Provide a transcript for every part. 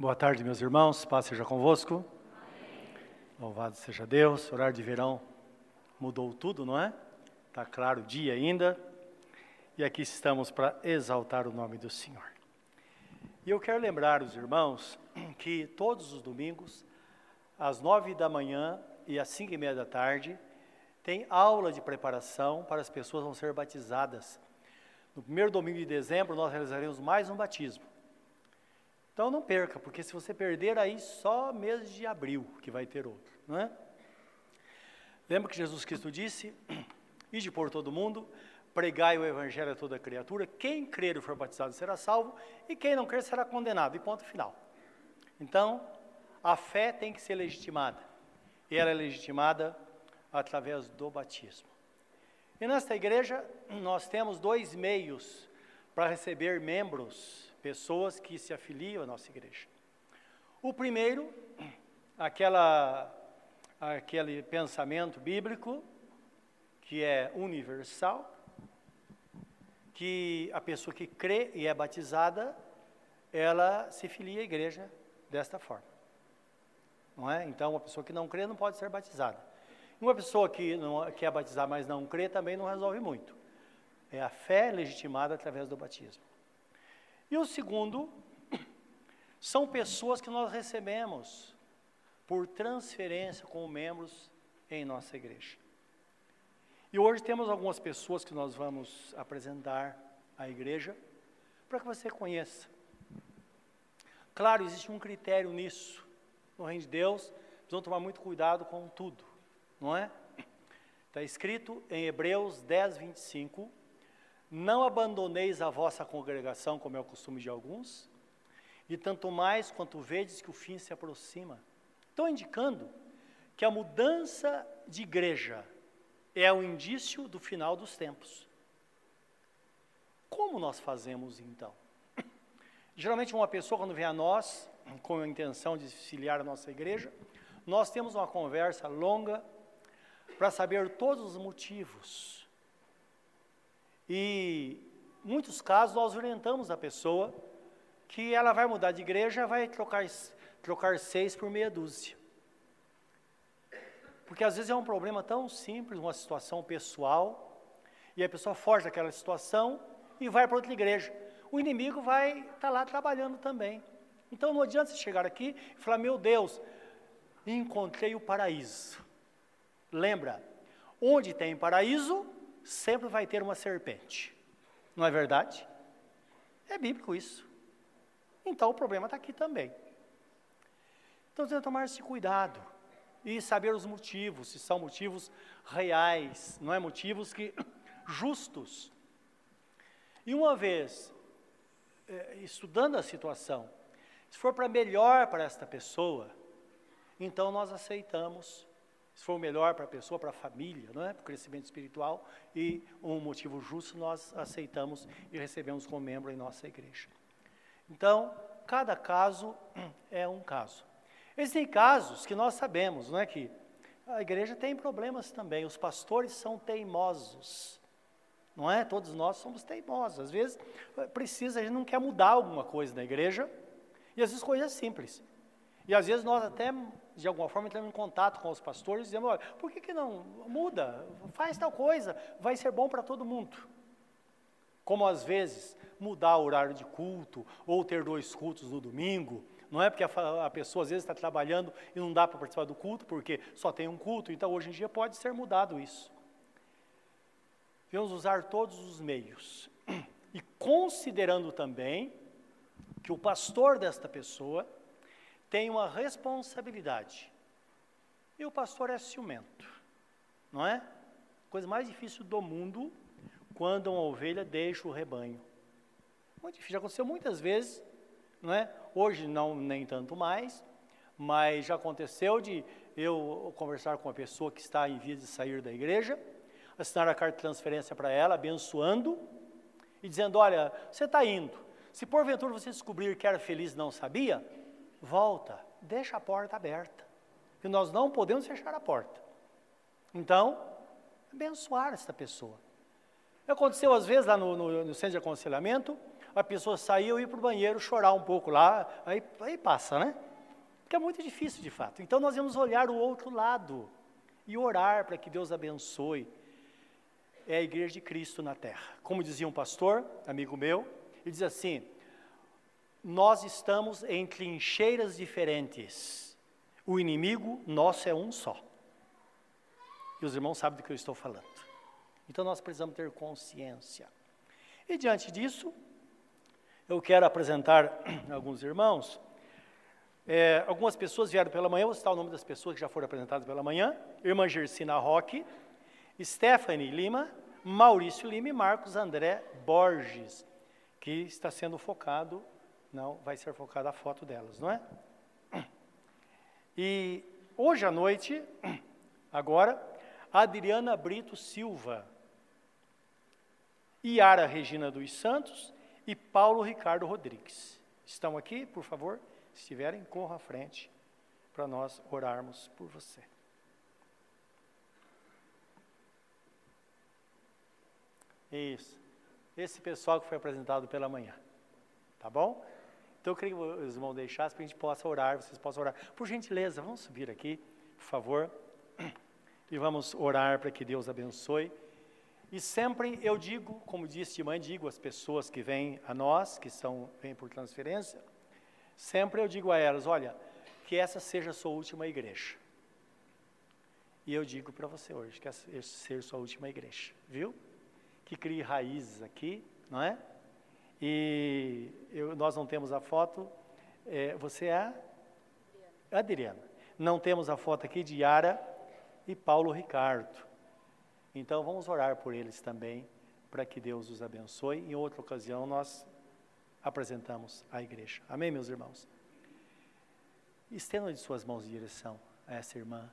Boa tarde, meus irmãos. Paz seja convosco. Amém. Louvado seja Deus. Horário de verão mudou tudo, não é? Está claro o dia ainda. E aqui estamos para exaltar o nome do Senhor. E eu quero lembrar os irmãos que todos os domingos, às nove da manhã e às cinco e meia da tarde, tem aula de preparação para as pessoas vão ser batizadas. No primeiro domingo de dezembro, nós realizaremos mais um batismo. Então não perca, porque se você perder aí só mês de abril que vai ter outro, não é? Lembra que Jesus Cristo disse: Ide por todo mundo, pregai o evangelho a toda criatura, quem crer e for batizado será salvo, e quem não crer será condenado, e ponto final. Então, a fé tem que ser legitimada, e ela é legitimada através do batismo. E nesta igreja, nós temos dois meios para receber membros pessoas que se afiliam à nossa igreja. O primeiro, aquela, aquele pensamento bíblico que é universal, que a pessoa que crê e é batizada, ela se filia à igreja desta forma. Não é? Então, uma pessoa que não crê não pode ser batizada. Uma pessoa que não quer batizar, mas não crê, também não resolve muito. É a fé legitimada através do batismo. E o segundo, são pessoas que nós recebemos por transferência como membros em nossa igreja. E hoje temos algumas pessoas que nós vamos apresentar à igreja para que você conheça. Claro, existe um critério nisso. No reino de Deus, precisamos tomar muito cuidado com tudo, não é? Está escrito em Hebreus 10, 25, não abandoneis a vossa congregação, como é o costume de alguns, e tanto mais quanto vedes que o fim se aproxima. Estão indicando que a mudança de igreja é o indício do final dos tempos. Como nós fazemos então? Geralmente, uma pessoa, quando vem a nós, com a intenção de filiar a nossa igreja, nós temos uma conversa longa para saber todos os motivos e muitos casos nós orientamos a pessoa que ela vai mudar de igreja, vai trocar, trocar seis por meia dúzia. Porque às vezes é um problema tão simples, uma situação pessoal, e a pessoa foge daquela situação e vai para outra igreja. O inimigo vai estar tá lá trabalhando também. Então não adianta você chegar aqui e falar: Meu Deus, encontrei o paraíso. Lembra, onde tem paraíso, sempre vai ter uma serpente. Não é verdade? É bíblico isso. Então o problema está aqui também. Então tem que tomar esse cuidado e saber os motivos, se são motivos reais, não é motivos que justos. E uma vez é, estudando a situação, se for para melhor para esta pessoa, então nós aceitamos se for o melhor para a pessoa, para a família, não é? para o crescimento espiritual, e um motivo justo nós aceitamos e recebemos como membro em nossa igreja. Então, cada caso é um caso. Existem casos que nós sabemos, não é que a igreja tem problemas também, os pastores são teimosos. Não é? Todos nós somos teimosos. Às vezes precisa, a gente não quer mudar alguma coisa na igreja, e às vezes coisas simples. E às vezes nós até, de alguma forma, entramos em contato com os pastores dizemos, olha, por que, que não muda? Faz tal coisa, vai ser bom para todo mundo. Como às vezes mudar o horário de culto, ou ter dois cultos no domingo, não é porque a, a pessoa às vezes está trabalhando e não dá para participar do culto, porque só tem um culto, então hoje em dia pode ser mudado isso. Devemos usar todos os meios. E considerando também que o pastor desta pessoa tem uma responsabilidade. E o pastor é ciumento, não é? Coisa mais difícil do mundo quando uma ovelha deixa o rebanho. Muito difícil, já aconteceu muitas vezes, não é? Hoje não nem tanto mais, mas já aconteceu de eu conversar com uma pessoa que está em via de sair da igreja, assinar a carta de transferência para ela, abençoando e dizendo: Olha, você está indo. Se porventura você descobrir que era feliz e não sabia, volta, deixa a porta aberta. Que nós não podemos fechar a porta. Então, abençoar esta pessoa. Aconteceu às vezes lá no, no, no centro de aconselhamento, a pessoa sair ou ir para o banheiro chorar um pouco lá, aí, aí passa, né? Porque é muito difícil de fato. Então nós vamos olhar o outro lado e orar para que Deus abençoe. É a igreja de Cristo na terra. Como dizia um pastor, amigo meu, ele diz assim: Nós estamos em trincheiras diferentes. O inimigo nosso é um só. E os irmãos sabem do que eu estou falando. Então nós precisamos ter consciência. E diante disso, eu quero apresentar alguns irmãos. É, algumas pessoas vieram pela manhã, vou citar o nome das pessoas que já foram apresentadas pela manhã: Irmã Gersina Roque, Stephanie Lima, Maurício Lima e Marcos André Borges, que está sendo focado, não, vai ser focada a foto delas, não é? E hoje à noite, agora, Adriana Brito Silva, Yara Regina dos Santos e Paulo Ricardo Rodrigues. Estão aqui, por favor? Se estiverem, corra à frente para nós orarmos por você. Isso. Esse pessoal que foi apresentado pela manhã. Tá bom? Então eu queria que os irmãos deixassem para a gente possa orar, vocês possam orar. Por gentileza, vamos subir aqui, por favor. E vamos orar para que Deus abençoe. E sempre eu digo, como disse de mãe, digo às pessoas que vêm a nós, que são, vêm por transferência, sempre eu digo a elas, olha, que essa seja a sua última igreja. E eu digo para você hoje que essa seja a sua última igreja, viu? Que crie raízes aqui, não é? E eu, nós não temos a foto, é, você é? Adriana. Não temos a foto aqui de Yara e Paulo Ricardo. Então vamos orar por eles também, para que Deus os abençoe. Em outra ocasião nós apresentamos a igreja. Amém, meus irmãos? Estendam de suas mãos em direção a essa irmã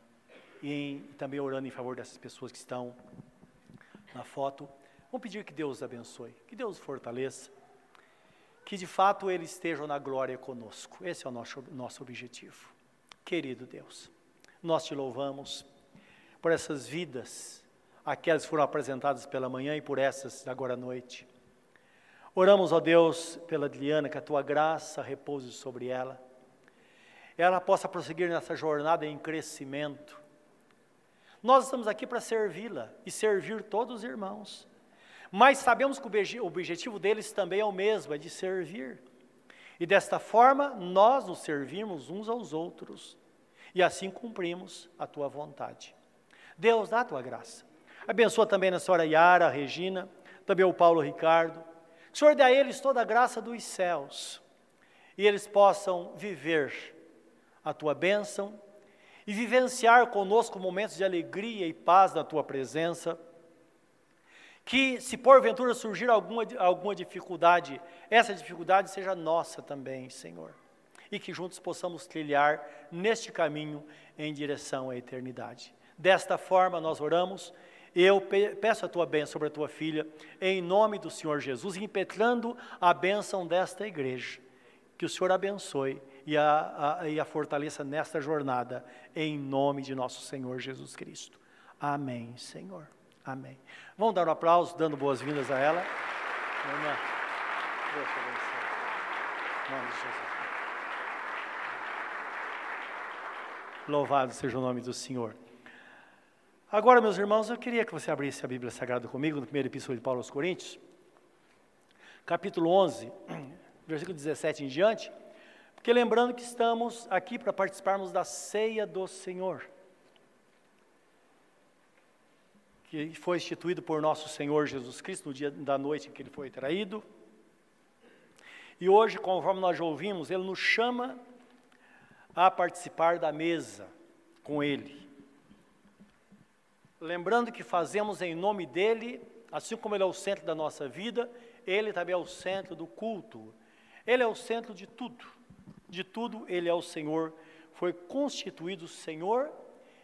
e em, também orando em favor dessas pessoas que estão na foto. Vamos pedir que Deus os abençoe, que Deus os fortaleça, que de fato Ele esteja na glória conosco. Esse é o nosso, nosso objetivo. Querido Deus, nós te louvamos por essas vidas aquelas que foram apresentadas pela manhã e por essas agora à noite. Oramos, ó Deus, pela Adriana, que a tua graça repouse sobre ela. Ela possa prosseguir nessa jornada em crescimento. Nós estamos aqui para servi-la e servir todos os irmãos. Mas sabemos que o objetivo deles também é o mesmo, é de servir. E desta forma, nós nos servimos uns aos outros. E assim cumprimos a tua vontade. Deus, dá a tua graça. Abençoa também a senhora Yara, a Regina, também o Paulo Ricardo. O Senhor dê a eles toda a graça dos céus e eles possam viver a tua bênção e vivenciar conosco momentos de alegria e paz na tua presença. Que, se porventura surgir alguma, alguma dificuldade, essa dificuldade seja nossa também, Senhor. E que juntos possamos trilhar neste caminho em direção à eternidade. Desta forma, nós oramos eu peço a tua bênção sobre a tua filha, em nome do Senhor Jesus, impetrando a bênção desta igreja. Que o Senhor abençoe e a, a, e a fortaleça nesta jornada, em nome de nosso Senhor Jesus Cristo. Amém, Senhor. Amém. Vamos dar um aplauso, dando boas-vindas a ela. Irmã, Deus te abençoe. Em nome de Jesus. Louvado seja o nome do Senhor. Agora, meus irmãos, eu queria que você abrisse a Bíblia Sagrada comigo, no primeiro epístolo de Paulo aos Coríntios, capítulo 11, versículo 17 em diante, porque lembrando que estamos aqui para participarmos da ceia do Senhor, que foi instituído por nosso Senhor Jesus Cristo no dia da noite em que ele foi traído. E hoje, conforme nós já ouvimos, ele nos chama a participar da mesa com ele. Lembrando que fazemos em nome dele, assim como ele é o centro da nossa vida, ele também é o centro do culto. Ele é o centro de tudo. De tudo ele é o Senhor. Foi constituído Senhor,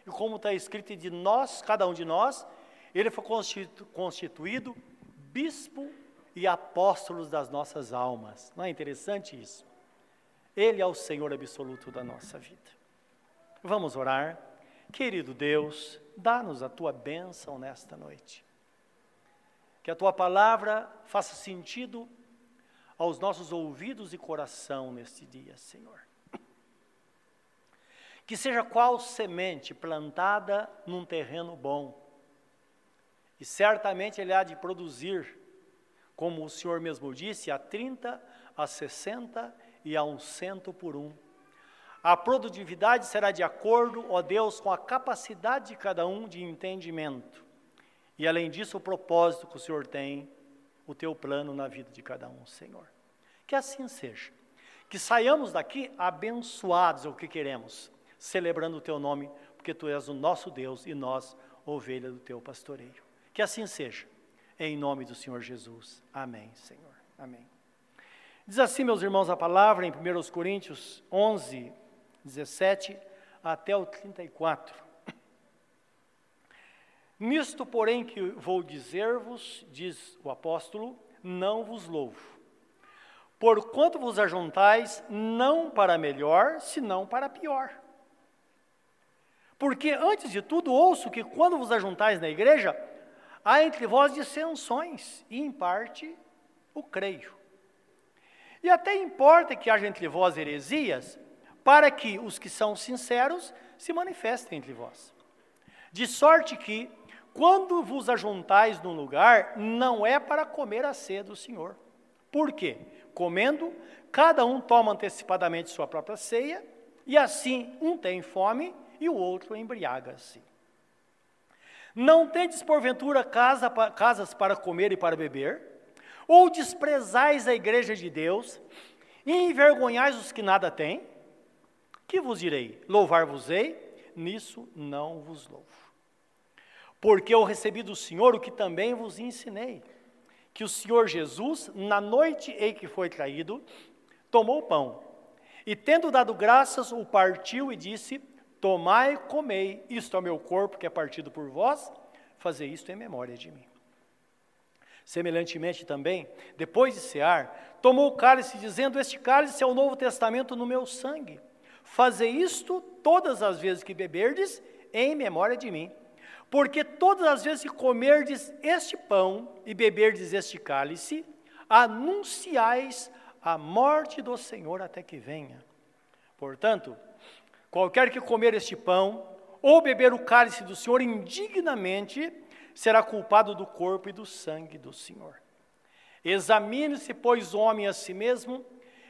e como está escrito de nós, cada um de nós, ele foi constituído bispo e apóstolos das nossas almas. Não é interessante isso? Ele é o Senhor absoluto da nossa vida. Vamos orar. Querido Deus, dá-nos a tua bênção nesta noite. Que a tua palavra faça sentido aos nossos ouvidos e coração neste dia, Senhor. Que seja qual semente plantada num terreno bom, e certamente ele há de produzir, como o Senhor mesmo disse, a 30, a 60 e a um cento por um. A produtividade será de acordo, ó Deus, com a capacidade de cada um de entendimento. E além disso, o propósito que o Senhor tem, o teu plano na vida de cada um, Senhor. Que assim seja. Que saiamos daqui abençoados, é o que queremos, celebrando o teu nome, porque tu és o nosso Deus e nós, ovelha do teu pastoreio. Que assim seja. Em nome do Senhor Jesus. Amém, Senhor. Amém. Diz assim, meus irmãos, a palavra em 1 Coríntios 11, 17 até o 34. Nisto, porém, que vou dizer-vos, diz o apóstolo, não vos louvo. Porquanto vos ajuntais, não para melhor, senão para pior. Porque, antes de tudo, ouço que quando vos ajuntais na igreja, há entre vós dissensões, e em parte o creio. E até importa que haja entre vós heresias, para que os que são sinceros se manifestem entre vós. De sorte que, quando vos ajuntais num lugar, não é para comer a ceia do Senhor. Por quê? Comendo, cada um toma antecipadamente sua própria ceia, e assim um tem fome e o outro embriaga-se. Não tendes porventura casa, casas para comer e para beber? Ou desprezais a igreja de Deus e envergonhais os que nada têm? Que vos direi? Louvar-vos-ei? Nisso não vos louvo. Porque eu recebi do Senhor o que também vos ensinei, que o Senhor Jesus, na noite em que foi traído, tomou o pão, e tendo dado graças, o partiu e disse: Tomai e comei, isto é o meu corpo que é partido por vós, fazei isto em memória de mim. Semelhantemente também, depois de cear, tomou o cálice, dizendo: Este cálice é o novo testamento no meu sangue. Fazei isto todas as vezes que beberdes, em memória de mim. Porque todas as vezes que comerdes este pão e beberdes este cálice, anunciais a morte do Senhor até que venha. Portanto, qualquer que comer este pão ou beber o cálice do Senhor indignamente, será culpado do corpo e do sangue do Senhor. Examine-se, pois, o homem a si mesmo,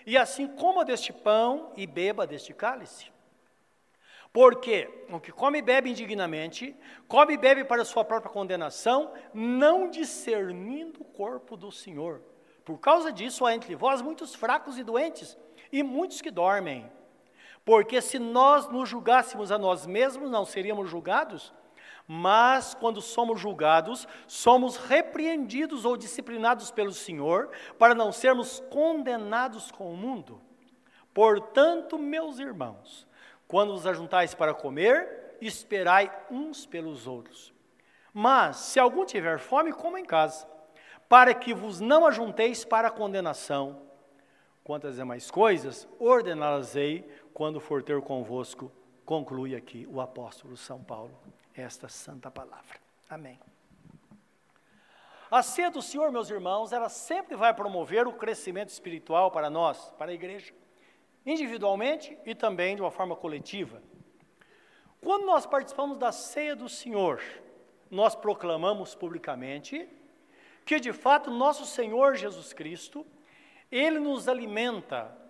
e assim coma deste pão e beba deste cálice. Porque o que come e bebe indignamente, come e bebe para sua própria condenação, não discernindo o corpo do Senhor. Por causa disso há entre vós muitos fracos e doentes, e muitos que dormem. Porque se nós nos julgássemos a nós mesmos, não seríamos julgados, mas quando somos julgados, somos repreendidos ou disciplinados pelo Senhor, para não sermos condenados com o mundo. Portanto, meus irmãos, quando os ajuntais para comer, esperai uns pelos outros. Mas, se algum tiver fome, coma em casa, para que vos não ajunteis para a condenação. Quantas demais coisas, ordená-las-ei quando for ter convosco, conclui aqui o apóstolo São Paulo esta santa palavra. Amém. A ceia do Senhor, meus irmãos, ela sempre vai promover o crescimento espiritual para nós, para a igreja, individualmente e também de uma forma coletiva. Quando nós participamos da ceia do Senhor, nós proclamamos publicamente que de fato nosso Senhor Jesus Cristo, ele nos alimenta.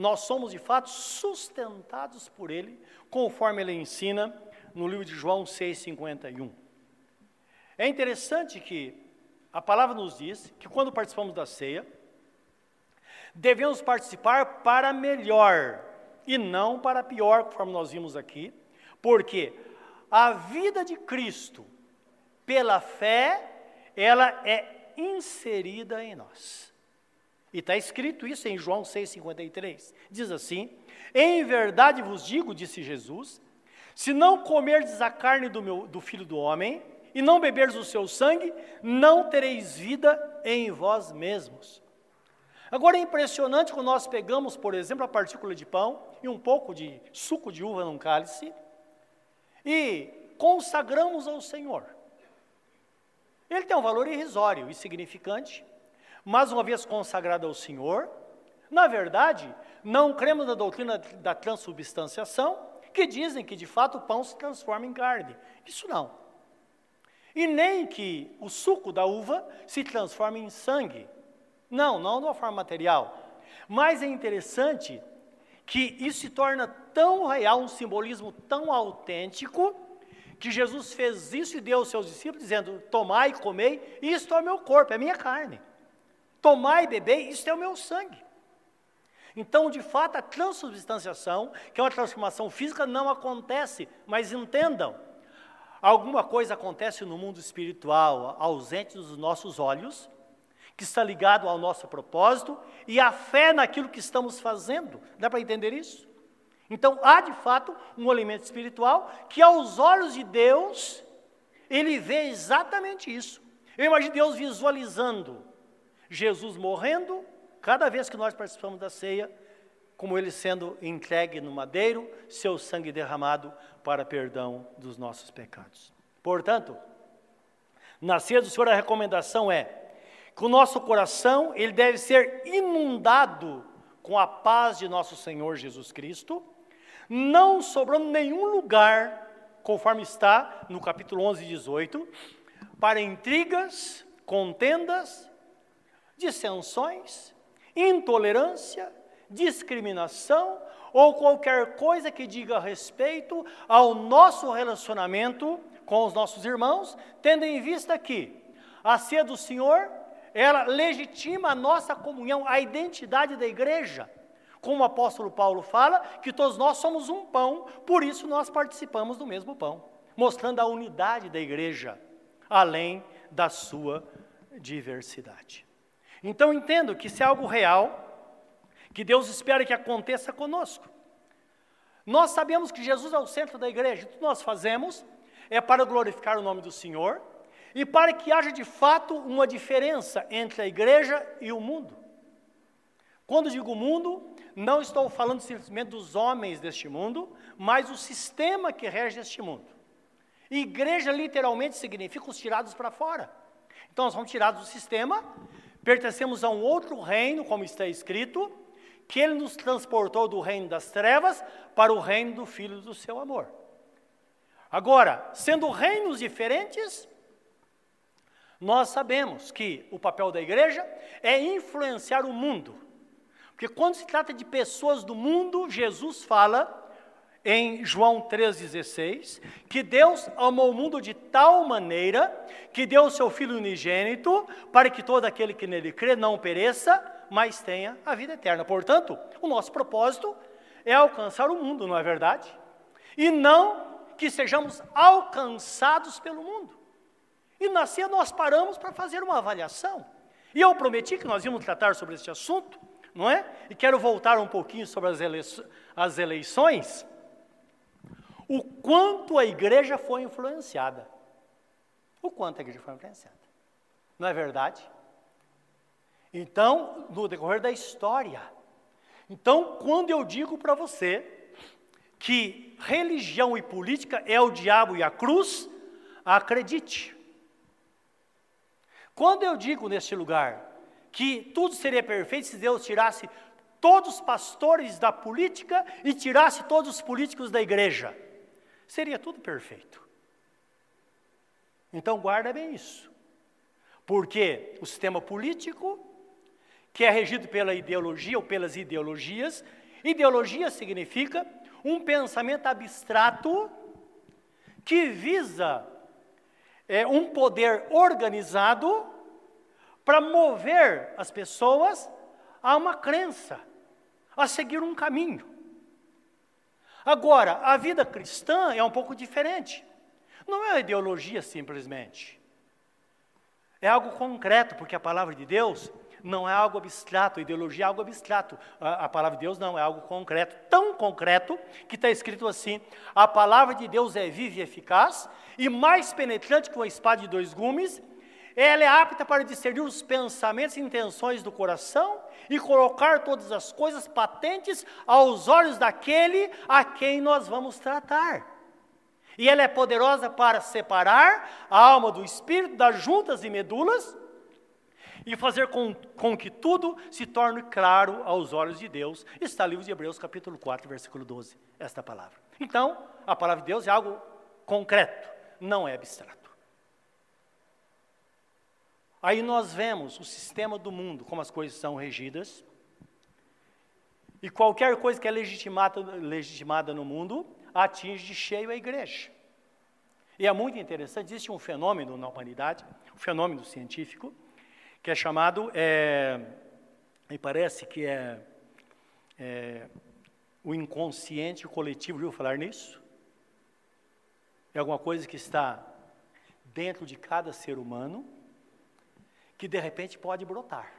Nós somos de fato sustentados por ele, conforme ele ensina no livro de João 6,51. É interessante que a palavra nos diz que quando participamos da ceia, devemos participar para melhor e não para pior, conforme nós vimos aqui, porque a vida de Cristo, pela fé, ela é inserida em nós. E está escrito isso em João 6,53. Diz assim: Em verdade vos digo, disse Jesus, se não comerdes a carne do, meu, do filho do homem, e não beberdes o seu sangue, não tereis vida em vós mesmos. Agora é impressionante quando nós pegamos, por exemplo, a partícula de pão e um pouco de suco de uva num cálice e consagramos ao Senhor. Ele tem um valor irrisório, insignificante, mas uma vez consagrada ao Senhor, na verdade, não cremos na doutrina da transubstanciação, que dizem que de fato o pão se transforma em carne. Isso não. E nem que o suco da uva se transforme em sangue. Não, não de uma forma material. Mas é interessante que isso se torna tão real, um simbolismo tão autêntico, que Jesus fez isso e deu aos seus discípulos, dizendo: Tomai e comei, isto é o meu corpo, é a minha carne. Tomai e bebei, isto é o meu sangue. Então, de fato, a transubstanciação, que é uma transformação física, não acontece, mas entendam, alguma coisa acontece no mundo espiritual, ausente dos nossos olhos, que está ligado ao nosso propósito e à fé naquilo que estamos fazendo. Dá para entender isso? Então, há de fato um elemento espiritual que, aos olhos de Deus, ele vê exatamente isso. Eu imagino Deus visualizando Jesus morrendo, cada vez que nós participamos da ceia, como ele sendo entregue no madeiro, seu sangue derramado para perdão dos nossos pecados. Portanto, na ceia do Senhor a recomendação é que o nosso coração ele deve ser inundado com a paz de nosso Senhor Jesus Cristo, não sobrando nenhum lugar, conforme está no capítulo 11 e 18, para intrigas, contendas, dissensões, intolerância, discriminação ou qualquer coisa que diga respeito ao nosso relacionamento com os nossos irmãos, tendo em vista que a ceia do Senhor, ela legitima a nossa comunhão, a identidade da igreja. Como o apóstolo Paulo fala, que todos nós somos um pão, por isso nós participamos do mesmo pão, mostrando a unidade da igreja, além da sua diversidade. Então entendo que isso é algo real, que Deus espera que aconteça conosco. Nós sabemos que Jesus é o centro da igreja, tudo nós fazemos é para glorificar o nome do Senhor e para que haja de fato uma diferença entre a igreja e o mundo. Quando digo mundo, não estou falando simplesmente dos homens deste mundo, mas o sistema que rege este mundo. Igreja literalmente significa os tirados para fora. Então nós somos tirados do sistema, pertencemos a um outro reino, como está escrito, que ele nos transportou do reino das trevas para o reino do Filho do seu amor. Agora, sendo reinos diferentes, nós sabemos que o papel da igreja é influenciar o mundo. Porque quando se trata de pessoas do mundo, Jesus fala em João 3,16, que Deus amou o mundo de tal maneira que deu o seu Filho unigênito para que todo aquele que nele crê não pereça, mas tenha a vida eterna. Portanto, o nosso propósito é alcançar o mundo, não é verdade? E não que sejamos alcançados pelo mundo. E na ceia nós paramos para fazer uma avaliação. E eu prometi que nós íamos tratar sobre este assunto, não é? E quero voltar um pouquinho sobre as. As eleições o quanto a igreja foi influenciada. O quanto a igreja foi influenciada. Não é verdade? Então, no decorrer da história. Então, quando eu digo para você que religião e política é o diabo e a cruz, acredite. Quando eu digo neste lugar que tudo seria perfeito se Deus tirasse todos os pastores da política e tirasse todos os políticos da igreja, seria tudo perfeito. Então guarda bem isso. Porque o sistema político que é regido pela ideologia ou pelas ideologias. Ideologia significa um pensamento abstrato que visa é, um poder organizado para mover as pessoas a uma crença, a seguir um caminho. Agora, a vida cristã é um pouco diferente. Não é uma ideologia simplesmente. É algo concreto, porque a palavra de Deus não é algo abstrato, ideologia é algo abstrato. A, a palavra de Deus não, é algo concreto, tão concreto que está escrito assim: a palavra de Deus é viva e eficaz, e mais penetrante que uma espada de dois gumes, ela é apta para discernir os pensamentos e intenções do coração e colocar todas as coisas patentes aos olhos daquele a quem nós vamos tratar. E ela é poderosa para separar a alma do espírito das juntas e medulas, e fazer com, com que tudo se torne claro aos olhos de Deus. Está livro de Hebreus, capítulo 4, versículo 12, esta palavra. Então, a palavra de Deus é algo concreto, não é abstrato. Aí nós vemos o sistema do mundo, como as coisas são regidas, e qualquer coisa que é legitimada, legitimada no mundo atinge de cheio a igreja. E é muito interessante, existe um fenômeno na humanidade, um fenômeno científico, que é chamado, é, me parece que é, é o inconsciente coletivo, viu falar nisso? É alguma coisa que está dentro de cada ser humano, que de repente pode brotar.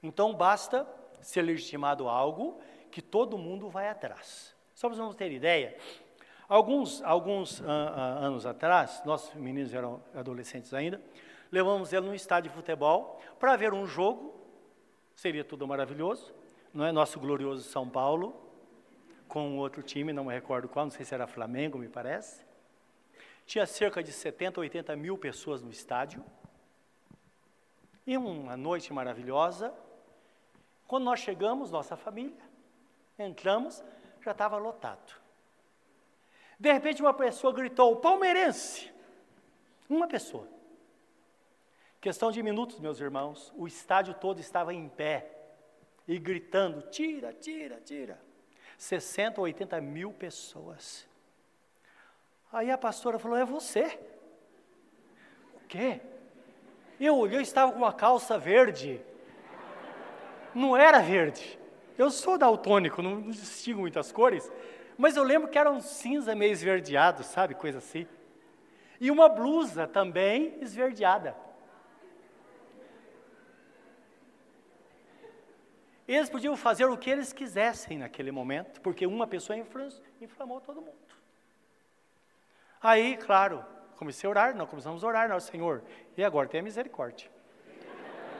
Então basta ser legitimado algo que todo mundo vai atrás. Só para vocês terem ideia, alguns, alguns uh, uh, anos atrás, nossos meninos eram adolescentes ainda, levamos ele num estádio de futebol para ver um jogo, seria tudo maravilhoso, não é? Nosso glorioso São Paulo, com outro time, não me recordo qual, não sei se era Flamengo, me parece. Tinha cerca de 70, 80 mil pessoas no estádio. E uma noite maravilhosa, quando nós chegamos, nossa família, entramos, já estava lotado. De repente, uma pessoa gritou: palmeirense! Uma pessoa. Questão de minutos, meus irmãos, o estádio todo estava em pé e gritando: tira, tira, tira. 60 ou 80 mil pessoas. Aí a pastora falou: é você? O quê? Eu olhei, eu estava com uma calça verde não era verde. Eu sou daltônico, não distingo muitas cores, mas eu lembro que era um cinza meio esverdeado, sabe, coisa assim. E uma blusa também esverdeada. Eles podiam fazer o que eles quisessem naquele momento, porque uma pessoa inflamou todo mundo. Aí, claro, comecei a orar, nós começamos a orar, nós, Senhor, e agora tenha misericórdia.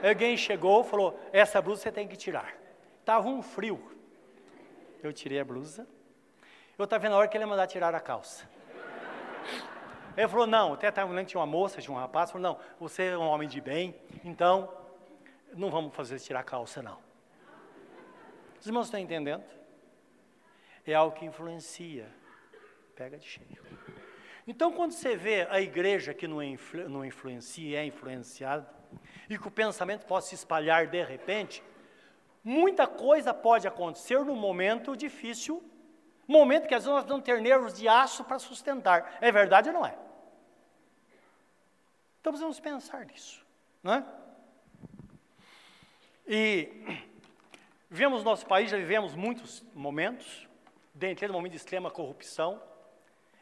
Alguém chegou falou: Essa blusa você tem que tirar. Estava um frio. Eu tirei a blusa. Eu estava vendo a hora que ele ia mandar tirar a calça. Ele falou: Não, até estava lendo tinha uma moça, tinha um rapaz. Falou: Não, você é um homem de bem, então não vamos fazer tirar a calça, não. Os irmãos estão entendendo? É algo que influencia. Pega de cheio. Então, quando você vê a igreja que não, influ, não influencia, é influenciada, e que o pensamento possa se espalhar de repente, muita coisa pode acontecer num momento difícil, momento que às vezes nós vamos ter nervos de aço para sustentar. É verdade ou não é? Então precisamos pensar nisso, não é? E vivemos no nosso país, já vivemos muitos momentos, dentre eles momento de extrema corrupção.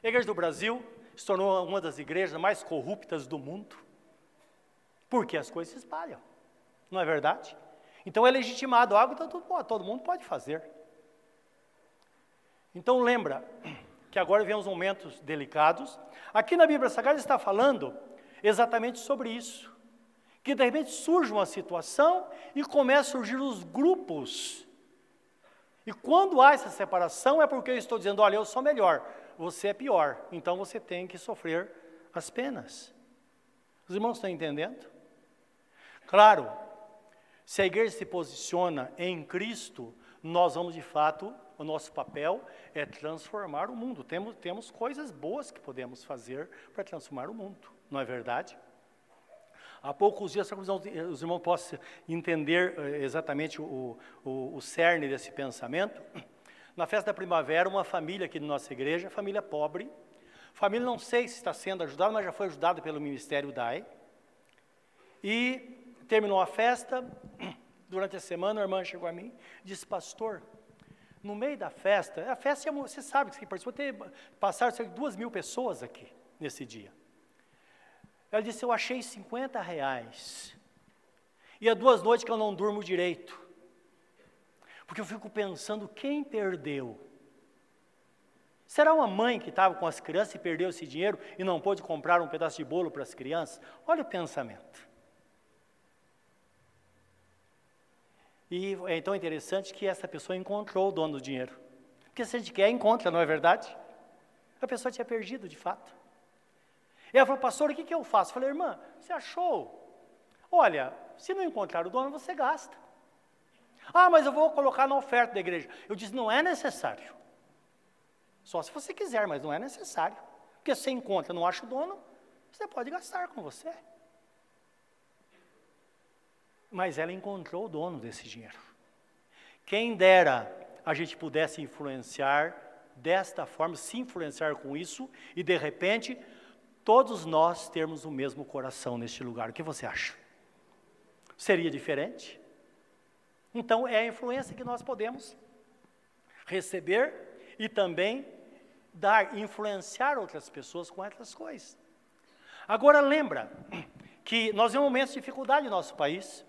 A Igreja do Brasil se tornou uma das igrejas mais corruptas do mundo. Porque as coisas se espalham. Não é verdade? Então é legitimado algo, então todo, todo mundo pode fazer. Então lembra que agora vemos momentos delicados. Aqui na Bíblia Sagrada está falando exatamente sobre isso. Que de repente surge uma situação e começa a surgir os grupos. E quando há essa separação é porque eu estou dizendo, olha, eu sou melhor, você é pior, então você tem que sofrer as penas. Os irmãos estão entendendo? Claro, se a igreja se posiciona em Cristo, nós vamos de fato, o nosso papel é transformar o mundo. Temos, temos coisas boas que podemos fazer para transformar o mundo, não é verdade? Há poucos dias, os irmãos possam entender eh, exatamente o, o, o cerne desse pensamento, na festa da primavera, uma família aqui da nossa igreja, família pobre, família não sei se está sendo ajudada, mas já foi ajudada pelo Ministério DAI, e Terminou a festa, durante a semana a irmã chegou a mim disse, pastor, no meio da festa, a festa, você sabe que participou, teve, passaram cerca de duas mil pessoas aqui nesse dia. Ela disse, eu achei 50 reais. E há duas noites que eu não durmo direito. Porque eu fico pensando, quem perdeu? Será uma mãe que estava com as crianças e perdeu esse dinheiro e não pôde comprar um pedaço de bolo para as crianças? Olha o pensamento. E é então interessante que essa pessoa encontrou o dono do dinheiro. Porque se a gente quer, encontra, não é verdade? A pessoa tinha perdido, de fato. E ela falou, pastor, o que, que eu faço? Eu falei, irmã, você achou? Olha, se não encontrar o dono, você gasta. Ah, mas eu vou colocar na oferta da igreja. Eu disse, não é necessário. Só se você quiser, mas não é necessário. Porque se você encontra não acha o dono, você pode gastar com você. Mas ela encontrou o dono desse dinheiro. Quem dera a gente pudesse influenciar desta forma, se influenciar com isso, e de repente, todos nós termos o mesmo coração neste lugar. O que você acha? Seria diferente? Então, é a influência que nós podemos receber e também dar, influenciar outras pessoas com essas coisas. Agora, lembra que nós temos momentos de dificuldade no nosso país.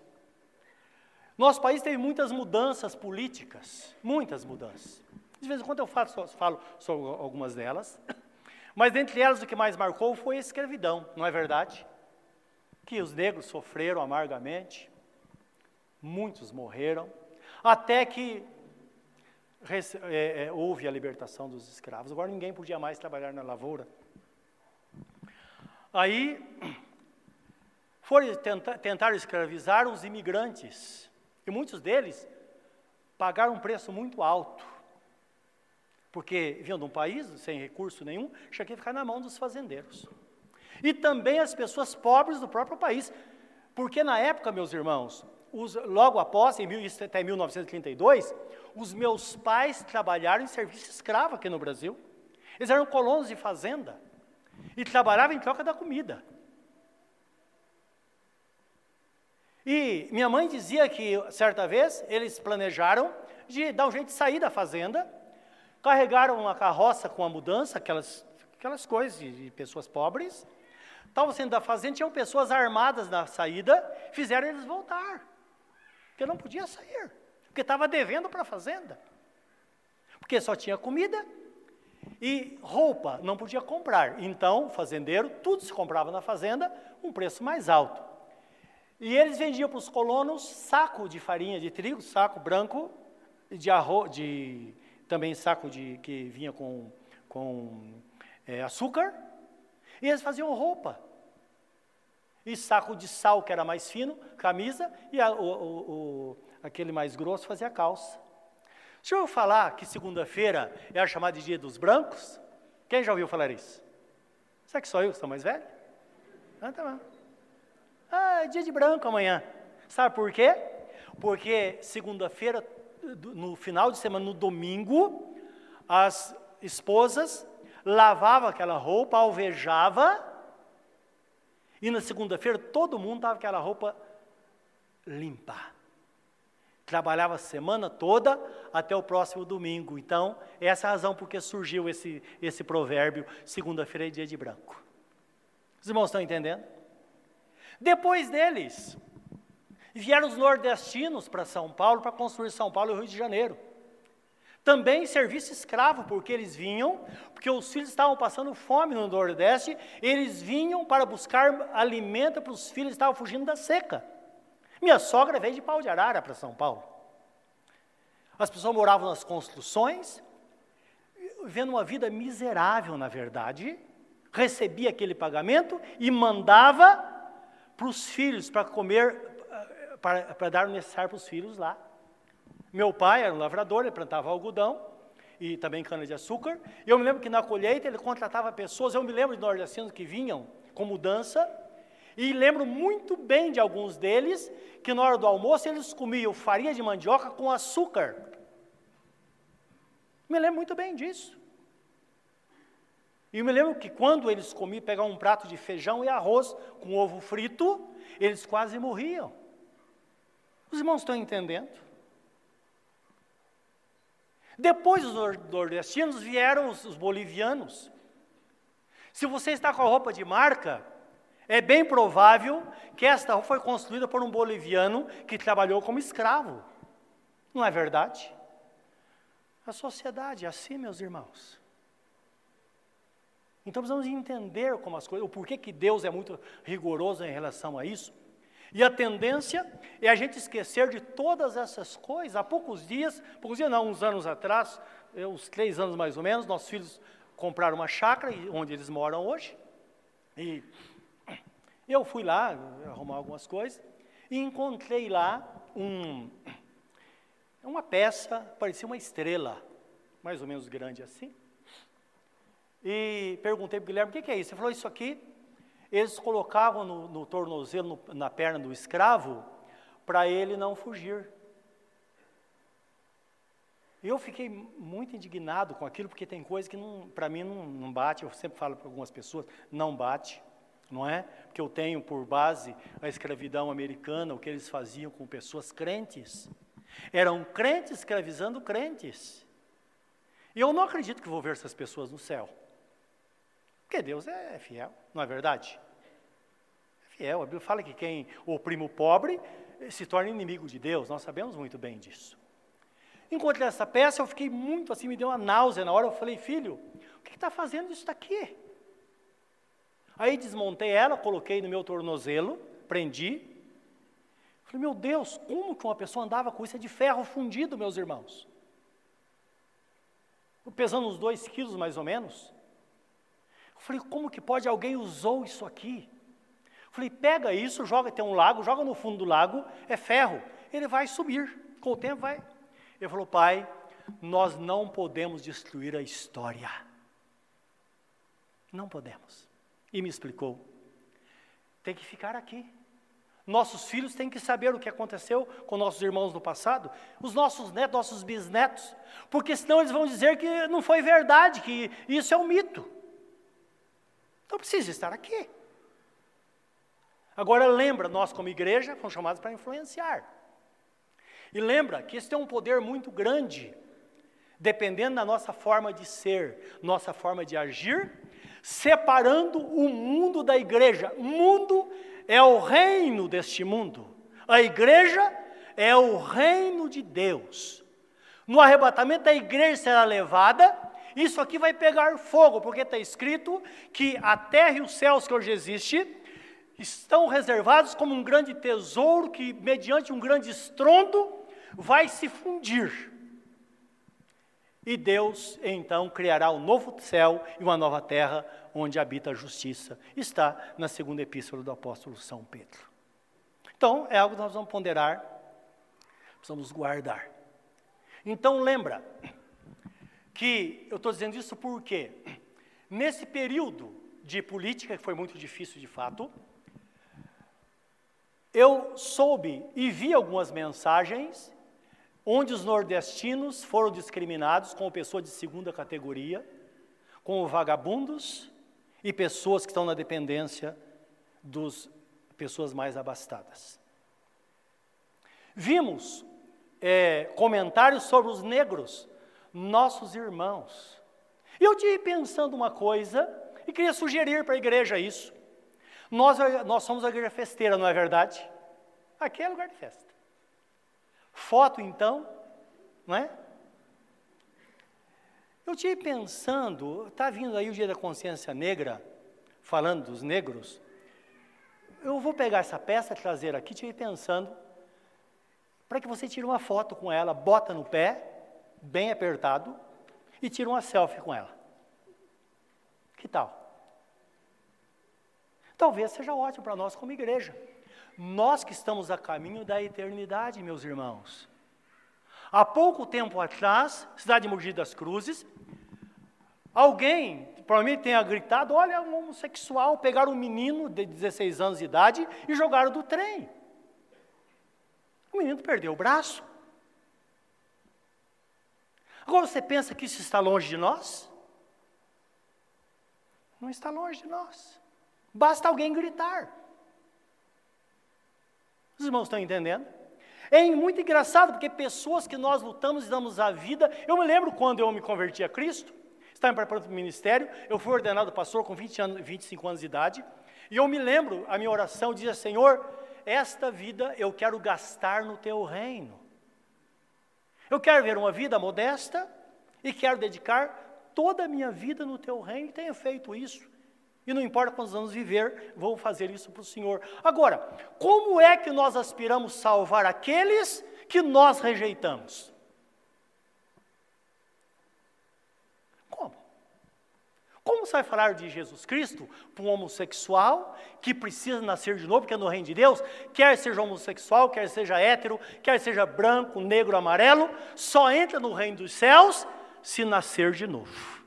Nosso país teve muitas mudanças políticas, muitas mudanças. De vez em quando eu falo, falo sobre algumas delas, mas dentre elas o que mais marcou foi a escravidão, não é verdade? Que os negros sofreram amargamente, muitos morreram, até que é, é, houve a libertação dos escravos. Agora ninguém podia mais trabalhar na lavoura. Aí foram tentar, tentaram escravizar os imigrantes, e muitos deles pagaram um preço muito alto, porque vinham de um país sem recurso nenhum, tinha que ficar na mão dos fazendeiros. E também as pessoas pobres do próprio país, porque na época, meus irmãos, os, logo após, em mil, até 1932, os meus pais trabalharam em serviço escravo aqui no Brasil. Eles eram colonos de fazenda e trabalhavam em troca da comida. E minha mãe dizia que, certa vez, eles planejaram de dar um jeito de sair da fazenda, carregaram uma carroça com a mudança, aquelas, aquelas coisas de, de pessoas pobres, estavam saindo da fazenda, tinham pessoas armadas na saída, fizeram eles voltar porque não podia sair, porque estava devendo para a fazenda, porque só tinha comida e roupa, não podia comprar. Então, fazendeiro, tudo se comprava na fazenda, um preço mais alto. E eles vendiam para os colonos saco de farinha de trigo, saco branco, de arroz, de, também saco de, que vinha com, com é, açúcar, e eles faziam roupa e saco de sal, que era mais fino, camisa, e a, o, o, o, aquele mais grosso fazia calça. Deixa eu falar que segunda-feira é a chamada de Dia dos Brancos? Quem já ouviu falar isso? Será que só eu que sou mais velho? Ah, tá bom. Ah, é dia de branco amanhã. Sabe por quê? Porque segunda-feira, no final de semana, no domingo, as esposas lavavam aquela roupa, alvejava e na segunda-feira todo mundo estava com aquela roupa limpa. Trabalhava a semana toda até o próximo domingo. Então, essa é a razão porque surgiu esse, esse provérbio: segunda-feira é dia de branco. Os irmãos estão entendendo? Depois deles, vieram os nordestinos para São Paulo para construir São Paulo e Rio de Janeiro. Também serviço escravo, porque eles vinham, porque os filhos estavam passando fome no Nordeste, eles vinham para buscar alimento para os filhos que estavam fugindo da seca. Minha sogra veio de pau de arara para São Paulo. As pessoas moravam nas construções, vivendo uma vida miserável, na verdade, recebia aquele pagamento e mandava para os filhos, para comer, eh, para, para dar o necessário para os filhos lá. Meu pai era um lavrador, ele plantava algodão e também cana-de-açúcar. Eu me lembro que na colheita ele contratava pessoas, eu me lembro de nordestinos que vinham com mudança, e lembro muito bem de alguns deles que na hora do almoço eles comiam farinha de mandioca com açúcar. Me lembro muito bem disso. E me lembro que quando eles comiam, pegavam um prato de feijão e arroz com ovo frito, eles quase morriam. Os irmãos estão entendendo? Depois dos nordestinos vieram os, os bolivianos. Se você está com a roupa de marca, é bem provável que esta roupa foi construída por um boliviano que trabalhou como escravo. Não é verdade? A sociedade é assim, meus irmãos. Então precisamos entender como as coisas, o porquê que Deus é muito rigoroso em relação a isso. E a tendência é a gente esquecer de todas essas coisas. Há poucos dias, poucos dias não, uns anos atrás, uns três anos mais ou menos, nossos filhos compraram uma chácara onde eles moram hoje, E eu fui lá arrumar algumas coisas e encontrei lá um, uma peça, parecia uma estrela, mais ou menos grande assim. E perguntei para o Guilherme, o que, que, é isso? Ele falou, isso aqui, eles colocavam no, no tornozelo, no, na perna do escravo, para ele não fugir. Eu fiquei muito indignado com aquilo, porque tem coisa que para mim não, não bate, eu sempre falo para algumas pessoas, não bate não é? Porque eu tenho por base a escravidão americana, o que eles faziam com pessoas crentes. Eram crentes escravizando crentes. E eu não acredito que vou ver essas pessoas no céu. Porque Deus é fiel, não é verdade? É fiel. A Bíblia fala que quem oprime o pobre se torna inimigo de Deus. Nós sabemos muito bem disso. Encontrei essa peça, eu fiquei muito assim, me deu uma náusea na hora. Eu falei, filho, o que está fazendo isso daqui? Aí desmontei ela, coloquei no meu tornozelo, prendi. Falei, meu Deus, como que uma pessoa andava com isso? É de ferro fundido, meus irmãos. Pesando uns dois quilos mais ou menos. Eu falei, como que pode alguém usou isso aqui? Eu falei, pega isso, joga, tem um lago, joga no fundo do lago, é ferro. Ele vai subir, com o tempo vai. Ele falou, pai, nós não podemos destruir a história. Não podemos. E me explicou: tem que ficar aqui. Nossos filhos têm que saber o que aconteceu com nossos irmãos no passado, os nossos netos, nossos bisnetos, porque senão eles vão dizer que não foi verdade, que isso é um mito. Então precisa estar aqui. Agora lembra, nós como igreja fomos chamados para influenciar. E lembra que isso tem um poder muito grande, dependendo da nossa forma de ser, nossa forma de agir separando o mundo da igreja. Mundo é o reino deste mundo. A igreja é o reino de Deus. No arrebatamento, a igreja será levada. Isso aqui vai pegar fogo, porque está escrito que a terra e os céus que hoje existem estão reservados como um grande tesouro que, mediante um grande estrondo, vai se fundir. E Deus então criará um novo céu e uma nova terra onde habita a justiça. Está na segunda epístola do apóstolo São Pedro. Então, é algo que nós vamos ponderar, precisamos guardar. Então, lembra que eu estou dizendo isso porque, nesse período de política, que foi muito difícil de fato, eu soube e vi algumas mensagens onde os nordestinos foram discriminados como pessoa de segunda categoria, como vagabundos e pessoas que estão na dependência das pessoas mais abastadas. Vimos é, comentários sobre os negros, nossos irmãos. E eu tive pensando uma coisa e queria sugerir para a igreja isso. Nós, nós somos a igreja festeira, não é verdade? Aqui é lugar de festa. Foto, então, não é? Eu tive pensando, está vindo aí o Dia da Consciência Negra, falando dos negros. Eu vou pegar essa peça, trazer aqui, tive pensando, para que você tire uma foto com ela, bota no pé, bem apertado, e tira uma selfie com ela. Que tal? Talvez seja ótimo para nós como igreja. Nós que estamos a caminho da eternidade, meus irmãos. Há pouco tempo atrás, cidade de Mogi das Cruzes, alguém, provavelmente tenha gritado, olha, um homossexual, pegaram um menino de 16 anos de idade e jogaram do trem. O menino perdeu o braço. Agora você pensa que isso está longe de nós? Não está longe de nós. Basta alguém gritar. Os irmãos estão entendendo? É muito engraçado, porque pessoas que nós lutamos e damos a vida. Eu me lembro quando eu me converti a Cristo, estava me preparando para o ministério, eu fui ordenado pastor com 20 anos, 25 anos de idade, e eu me lembro, a minha oração dizia: Senhor, esta vida eu quero gastar no teu reino. Eu quero ver uma vida modesta e quero dedicar toda a minha vida no teu reino, e tenho feito isso. E não importa quantos anos viver, vou fazer isso para o Senhor. Agora, como é que nós aspiramos salvar aqueles que nós rejeitamos? Como? Você vai falar de Jesus Cristo para um homossexual que precisa nascer de novo, porque é no reino de Deus, quer seja homossexual, quer seja hétero, quer seja branco, negro, amarelo, só entra no reino dos céus se nascer de novo.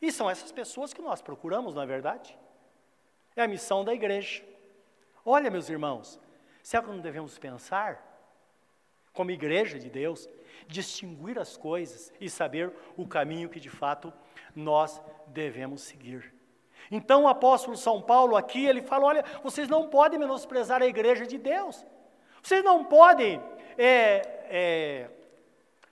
E são essas pessoas que nós procuramos, não é verdade? É a missão da igreja. Olha, meus irmãos, será que não devemos pensar, como igreja de Deus, distinguir as coisas e saber o caminho que de fato nós devemos seguir. Então o apóstolo São Paulo aqui, ele fala: olha, vocês não podem menosprezar a igreja de Deus, vocês não podem é, é,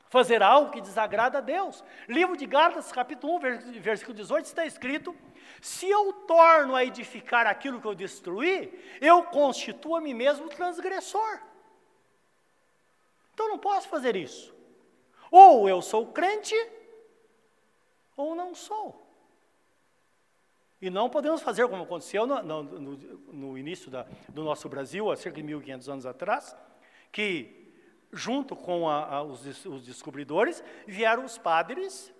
fazer algo que desagrada a Deus. Livro de Gálatas, capítulo 1, versículo 18, está escrito: Se eu torno a edificar aquilo que eu destruí, eu constituo a mim mesmo transgressor. Então não posso fazer isso. Ou eu sou crente, ou não sou. E não podemos fazer como aconteceu no, no, no, início da, do nosso Brasil, há cerca de 1.500 anos atrás, que, junto com a, a, os, os descobridores, vieram os padres,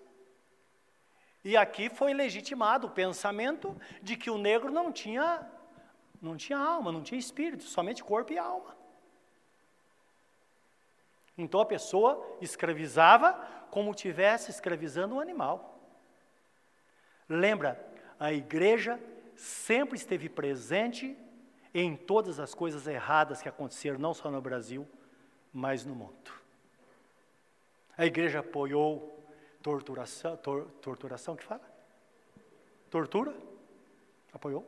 e aqui foi legitimado o pensamento de que o negro não tinha, não tinha alma, não tinha espírito, somente corpo e alma. Então a pessoa escravizava como tivesse escravizando um animal. Lembra, a igreja sempre esteve presente em todas as coisas erradas que aconteceram, não só no Brasil, mas no mundo. A igreja apoiou torturação, tor, torturação que fala? Tortura? Apoiou?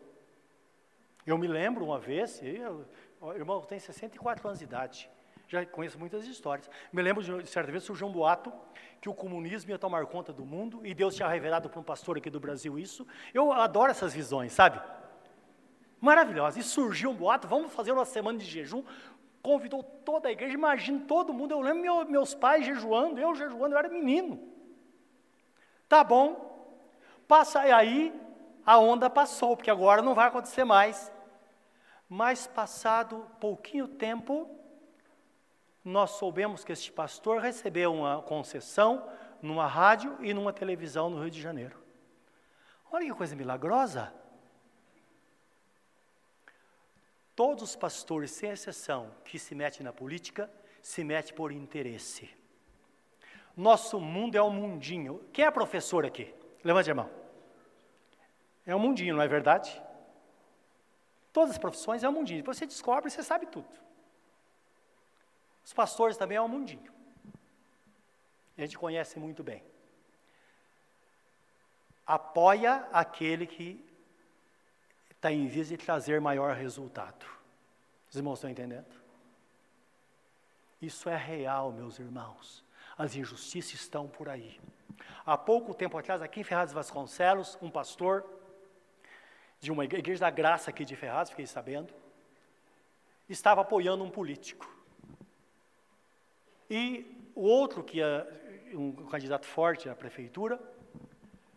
Eu me lembro uma vez, eu, irmão, eu tenho 64 anos de idade já conheço muitas histórias. Me lembro de certa vez surgiu um boato que o comunismo ia tomar conta do mundo e Deus tinha revelado para um pastor aqui do Brasil isso. Eu adoro essas visões, sabe? Maravilhosa. E surgiu um boato, vamos fazer uma semana de jejum. Convidou toda a igreja, imagina todo mundo. Eu lembro meu, meus pais jejuando, eu jejuando, eu era menino. Tá bom. Passa aí, a onda passou, porque agora não vai acontecer mais. Mas passado pouquinho tempo, nós soubemos que este pastor recebeu uma concessão numa rádio e numa televisão no Rio de Janeiro. Olha que coisa milagrosa. Todos os pastores, sem exceção, que se metem na política, se metem por interesse. Nosso mundo é um mundinho. Quem é professor aqui? Levante a mão. É um mundinho, não é verdade? Todas as profissões é um mundinho. Você descobre, você sabe tudo. Os pastores também é um mundinho. A gente conhece muito bem. Apoia aquele que está em vez de trazer maior resultado. Os irmãos estão entendendo? Isso é real, meus irmãos. As injustiças estão por aí. Há pouco tempo atrás, aqui em Ferraz Vasconcelos, um pastor de uma igreja da graça aqui de Ferraz, fiquei sabendo, estava apoiando um político. E o outro, que é um candidato forte à prefeitura,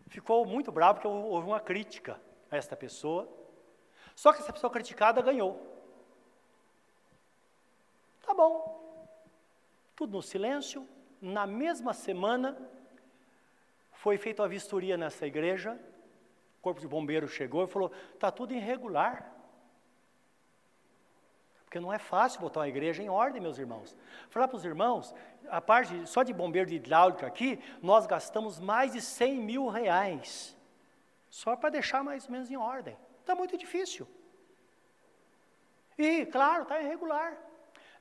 ficou muito bravo porque houve uma crítica a esta pessoa. Só que essa pessoa criticada ganhou. Tá bom. Tudo no silêncio. Na mesma semana, foi feita a vistoria nessa igreja. O corpo de bombeiro chegou e falou: está tudo irregular. Porque não é fácil botar uma igreja em ordem, meus irmãos. Falar para os irmãos, a parte só de bombeiro de hidráulica aqui, nós gastamos mais de 100 mil reais. Só para deixar mais ou menos em ordem. Está muito difícil. E, claro, está irregular.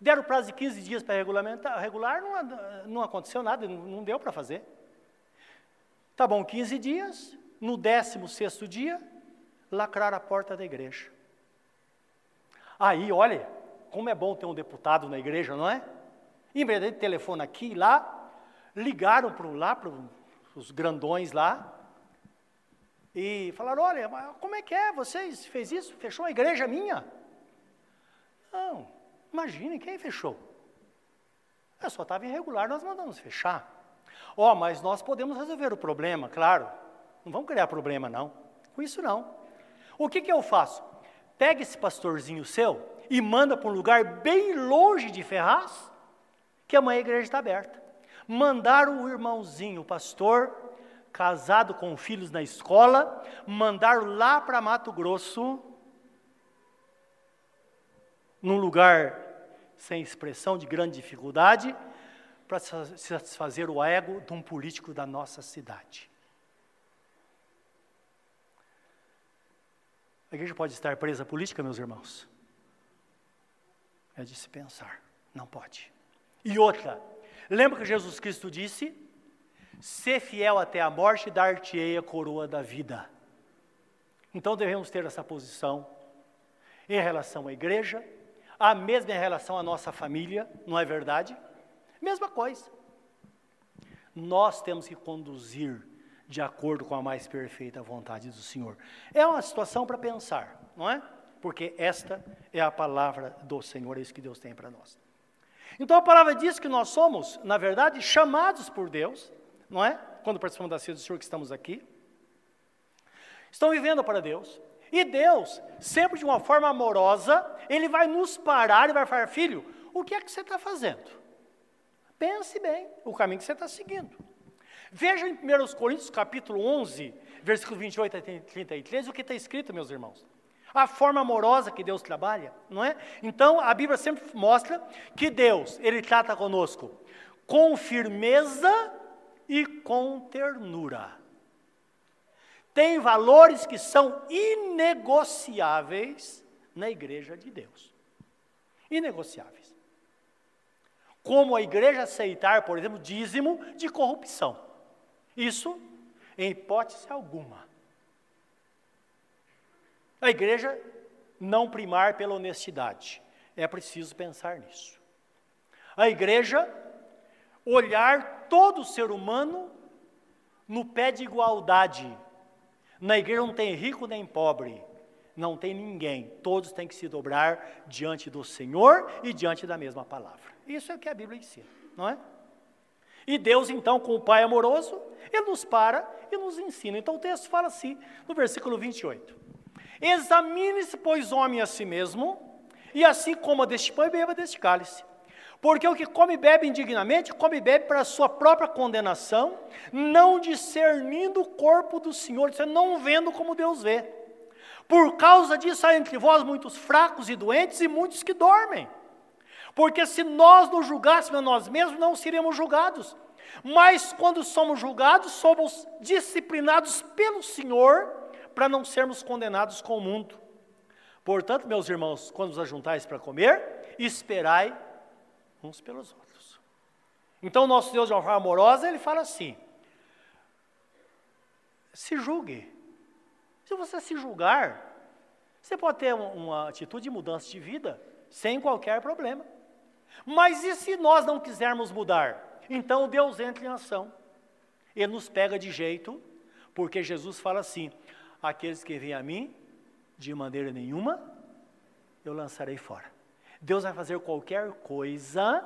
Deram prazo de 15 dias para regulamentar, regular, não, não aconteceu nada, não, deu para fazer. Tá bom, 15 dias, no 16 dia, lacraram a porta da igreja. Aí, olha, como é bom ter um deputado na igreja, não é? Em vez de telefone aqui e lá, ligaram para lá, para os grandões lá, e falaram, olha, como é que é, vocês fez isso, fechou a igreja minha? Não, imagine, quem fechou? Eu só estava irregular, nós mandamos fechar. Ó, oh, mas nós podemos resolver o problema, claro. Não vamos criar problema, não. Com isso, não. O que, que eu faço? Pega esse pastorzinho seu e manda para um lugar bem longe de Ferraz, que amanhã a igreja está aberta. Mandaram o irmãozinho, o pastor, casado com filhos na escola, mandaram lá para Mato Grosso, num lugar sem expressão, de grande dificuldade, para satisfazer o ego de um político da nossa cidade. Igreja pode estar presa à política, meus irmãos? É de se pensar, não pode. E outra, lembra que Jesus Cristo disse: Ser fiel até a morte, dar-te-ei a coroa da vida. Então devemos ter essa posição em relação à igreja, a mesma em relação à nossa família, não é verdade? Mesma coisa. Nós temos que conduzir de acordo com a mais perfeita vontade do Senhor. É uma situação para pensar, não é? Porque esta é a palavra do Senhor, é isso que Deus tem para nós. Então a palavra diz que nós somos, na verdade, chamados por Deus, não é? Quando participamos da ceia do Senhor que estamos aqui. Estão vivendo para Deus. E Deus, sempre de uma forma amorosa, Ele vai nos parar e vai falar: Filho, o que é que você está fazendo? Pense bem o caminho que você está seguindo. Veja em 1 Coríntios capítulo 11, versículo 28 a 33, o que está escrito, meus irmãos. A forma amorosa que Deus trabalha, não é? Então, a Bíblia sempre mostra que Deus, Ele trata conosco com firmeza e com ternura tem valores que são inegociáveis na igreja de Deus. Inegociáveis. Como a igreja aceitar, por exemplo, dízimo de corrupção. Isso, em hipótese alguma. A igreja não primar pela honestidade. É preciso pensar nisso. A igreja olhar todo ser humano no pé de igualdade na igreja não tem rico nem pobre, não tem ninguém. Todos têm que se dobrar diante do Senhor e diante da mesma palavra. Isso é o que a Bíblia ensina, não é? E Deus, então, com o Pai amoroso, Ele nos para e nos ensina. Então o texto fala assim, no versículo 28. Examine-se, pois, homem a si mesmo, e assim coma deste pão e beba deste cálice. Porque o que come e bebe indignamente, come e bebe para a sua própria condenação, não discernindo o corpo do Senhor, não vendo como Deus vê. Por causa disso há entre vós muitos fracos e doentes e muitos que dormem. Porque se nós nos julgássemos a nós mesmos, não seríamos julgados. Mas quando somos julgados, somos disciplinados pelo Senhor para não sermos condenados com o mundo. Portanto, meus irmãos, quando vos ajuntais para comer, esperai uns pelos outros. Então, nosso Deus, de uma forma amorosa, ele fala assim: se julgue. Se você se julgar, você pode ter uma atitude de mudança de vida sem qualquer problema. Mas e se nós não quisermos mudar? Então Deus entra em ação. Ele nos pega de jeito, porque Jesus fala assim: aqueles que vêm a mim, de maneira nenhuma, eu lançarei fora. Deus vai fazer qualquer coisa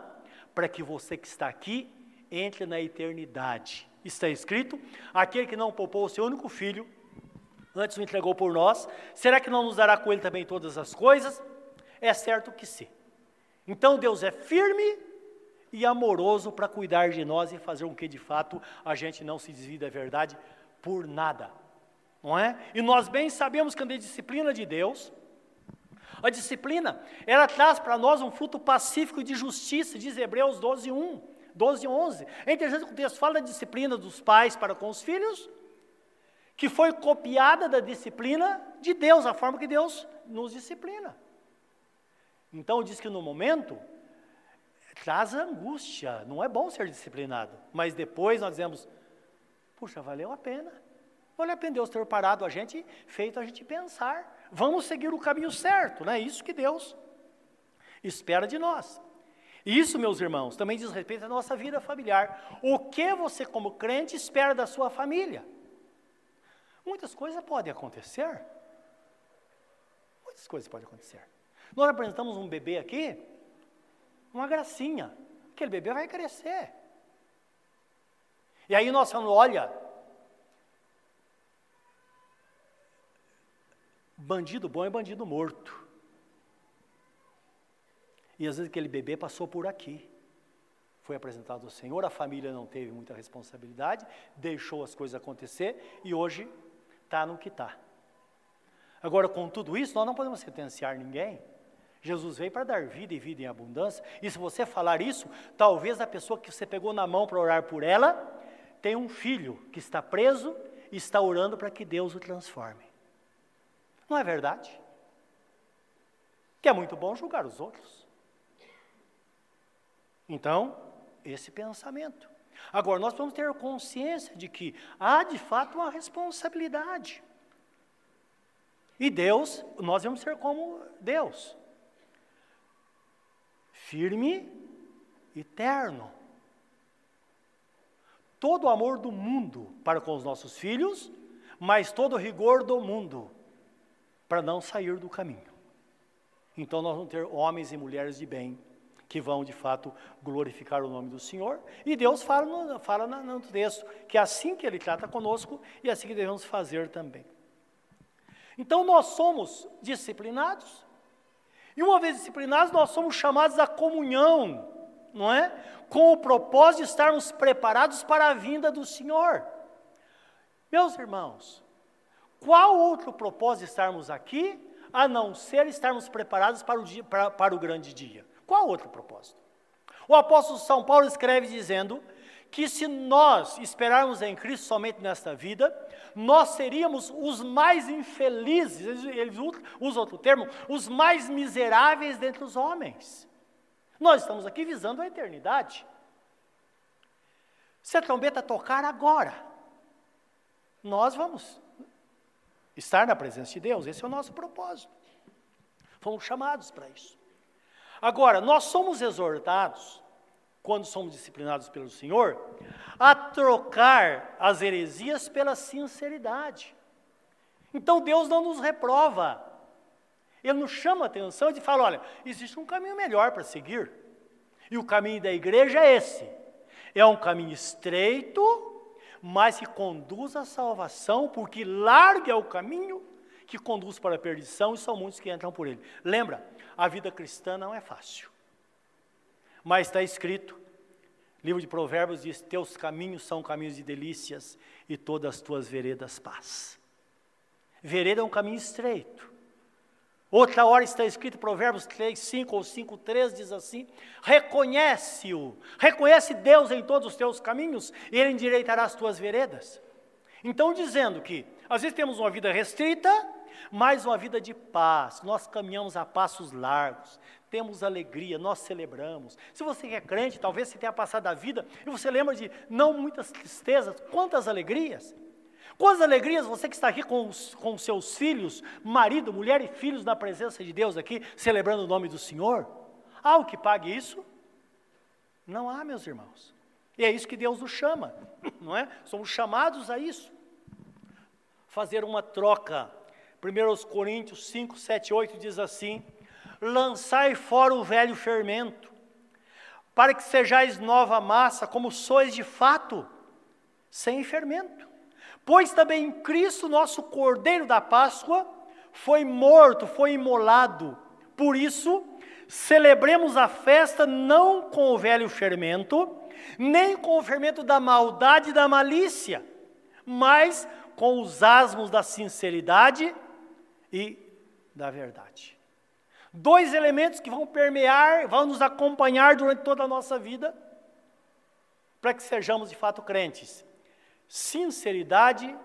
para que você que está aqui entre na eternidade. Está escrito: aquele que não poupou o seu único filho, antes o entregou por nós, será que não nos dará com ele também todas as coisas? É certo que sim. Então Deus é firme e amoroso para cuidar de nós e fazer com que de fato a gente não se desvie da verdade por nada. Não é? E nós bem sabemos que a disciplina de Deus, a disciplina, ela traz para nós um fruto pacífico de justiça, diz Hebreus 12, 1, 12, 11. É interessante que o texto fala da disciplina dos pais para com os filhos, que foi copiada da disciplina de Deus, a forma que Deus nos disciplina. Então diz que no momento traz angústia, não é bom ser disciplinado, mas depois nós dizemos, puxa, valeu a pena. Valeu a pena Deus ter parado a gente, feito a gente pensar vamos seguir o caminho certo, não é isso que Deus espera de nós. Isso, meus irmãos, também diz respeito à nossa vida familiar. O que você, como crente, espera da sua família? Muitas coisas podem acontecer. Muitas coisas podem acontecer. Nós apresentamos um bebê aqui, uma gracinha. Aquele bebê vai crescer. E aí nós falamos, olha, Bandido bom é bandido morto. E às vezes aquele bebê passou por aqui. foi apresentado ao Senhor, a família não teve muita responsabilidade, deixou as coisas acontecer e hoje está no que está. Agora, com tudo isso, nós não podemos sentenciar ninguém. Jesus veio para dar vida e vida em abundância. E se você falar isso, talvez a pessoa que você pegou na mão para orar por ela tem um filho que está preso e está orando para que Deus o transforme. Não é verdade? Que é muito bom julgar os outros. Então, esse pensamento. Agora, nós vamos ter consciência de que há de fato uma responsabilidade. E Deus, nós vamos ser como Deus firme e eterno. Todo o amor do mundo para com os nossos filhos, mas todo o rigor do mundo para não sair do caminho. Então nós vamos ter homens e mulheres de bem que vão de fato glorificar o nome do Senhor. E Deus fala no, fala no texto que é assim que Ele trata conosco e é assim que devemos fazer também. Então nós somos disciplinados, e uma vez disciplinados, nós somos chamados à comunhão, não é? Com o propósito de estarmos preparados para a vinda do Senhor. Meus irmãos, qual outro propósito estarmos aqui, a não ser estarmos preparados para o, dia, para, para o grande dia? Qual outro propósito? O apóstolo São Paulo escreve dizendo que se nós esperarmos em Cristo somente nesta vida, nós seríamos os mais infelizes, ele usa outro termo, os mais miseráveis dentre os homens. Nós estamos aqui visando a eternidade. Se a trombeta tocar agora, nós vamos estar na presença de Deus, esse é o nosso propósito. Fomos chamados para isso. Agora, nós somos exortados quando somos disciplinados pelo Senhor, a trocar as heresias pela sinceridade. Então Deus não nos reprova. Ele nos chama a atenção e fala: olha, existe um caminho melhor para seguir. E o caminho da igreja é esse. É um caminho estreito, mas que conduz à salvação, porque largo é o caminho que conduz para a perdição e são muitos que entram por ele. Lembra, a vida cristã não é fácil. Mas está escrito, livro de Provérbios diz: Teus caminhos são caminhos de delícias e todas as tuas veredas paz. Vereda é um caminho estreito. Outra hora está escrito, Provérbios 3, 5 ou 5, 3 diz assim: reconhece-o, reconhece Deus em todos os teus caminhos, e Ele endireitará as tuas veredas. Então, dizendo que às vezes temos uma vida restrita, mas uma vida de paz, nós caminhamos a passos largos, temos alegria, nós celebramos. Se você é crente, talvez você tenha passado a vida e você lembra de não muitas tristezas, quantas alegrias. Quantas alegrias você que está aqui com, os, com seus filhos, marido, mulher e filhos na presença de Deus aqui, celebrando o nome do Senhor? Há o que pague isso? Não há, meus irmãos. E é isso que Deus nos chama, não é? Somos chamados a isso. Fazer uma troca. 1 Coríntios 5, 7, 8 diz assim: lançai fora o velho fermento, para que sejais nova massa, como sois de fato, sem fermento. Pois também Cristo, nosso Cordeiro da Páscoa, foi morto, foi imolado. Por isso, celebremos a festa não com o velho fermento, nem com o fermento da maldade e da malícia, mas com os asmos da sinceridade e da verdade. Dois elementos que vão permear, vão nos acompanhar durante toda a nossa vida, para que sejamos de fato crentes: sinceridade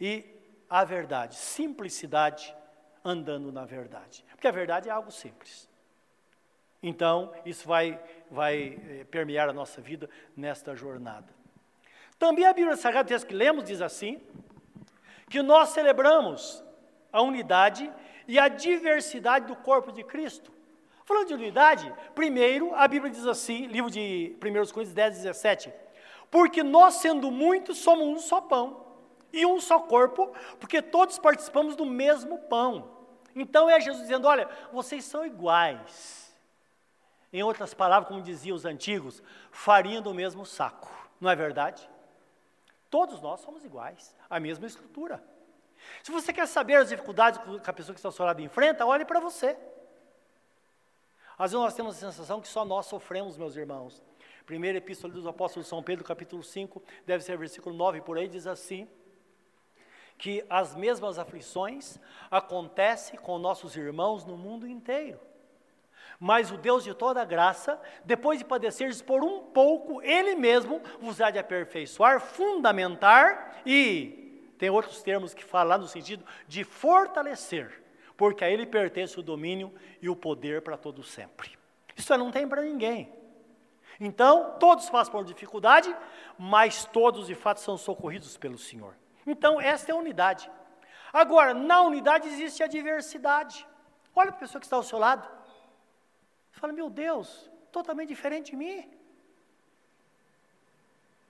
e a verdade, simplicidade andando na verdade. Porque a verdade é algo simples. Então, isso vai, vai eh, permear a nossa vida nesta jornada. Também a Bíblia Sagrada, texto que lemos, diz assim: que nós celebramos a unidade e a diversidade do corpo de Cristo. Falando de unidade, primeiro a Bíblia diz assim, livro de 1 Coríntios 10, 17: Porque nós, sendo muitos, somos um só pão e um só corpo, porque todos participamos do mesmo pão. Então é Jesus dizendo: Olha, vocês são iguais. Em outras palavras, como diziam os antigos, farinha do mesmo saco, não é verdade? Todos nós somos iguais, a mesma estrutura. Se você quer saber as dificuldades que a pessoa que está ao seu lado enfrenta, olhe para você. Às vezes nós temos a sensação que só nós sofremos, meus irmãos. Primeira Epístola dos Apóstolos São Pedro, capítulo 5, deve ser versículo 9 por aí, diz assim: que as mesmas aflições acontecem com nossos irmãos no mundo inteiro. Mas o Deus de toda graça, depois de padeceres por um pouco, Ele mesmo vos há de aperfeiçoar, fundamentar e tem outros termos que falam no sentido de fortalecer, porque a Ele pertence o domínio e o poder para todo sempre. Isso não tem para ninguém. Então, todos passam por dificuldade, mas todos de fato são socorridos pelo Senhor. Então, esta é a unidade. Agora, na unidade existe a diversidade. Olha para a pessoa que está ao seu lado. Fala, meu Deus, totalmente diferente de mim.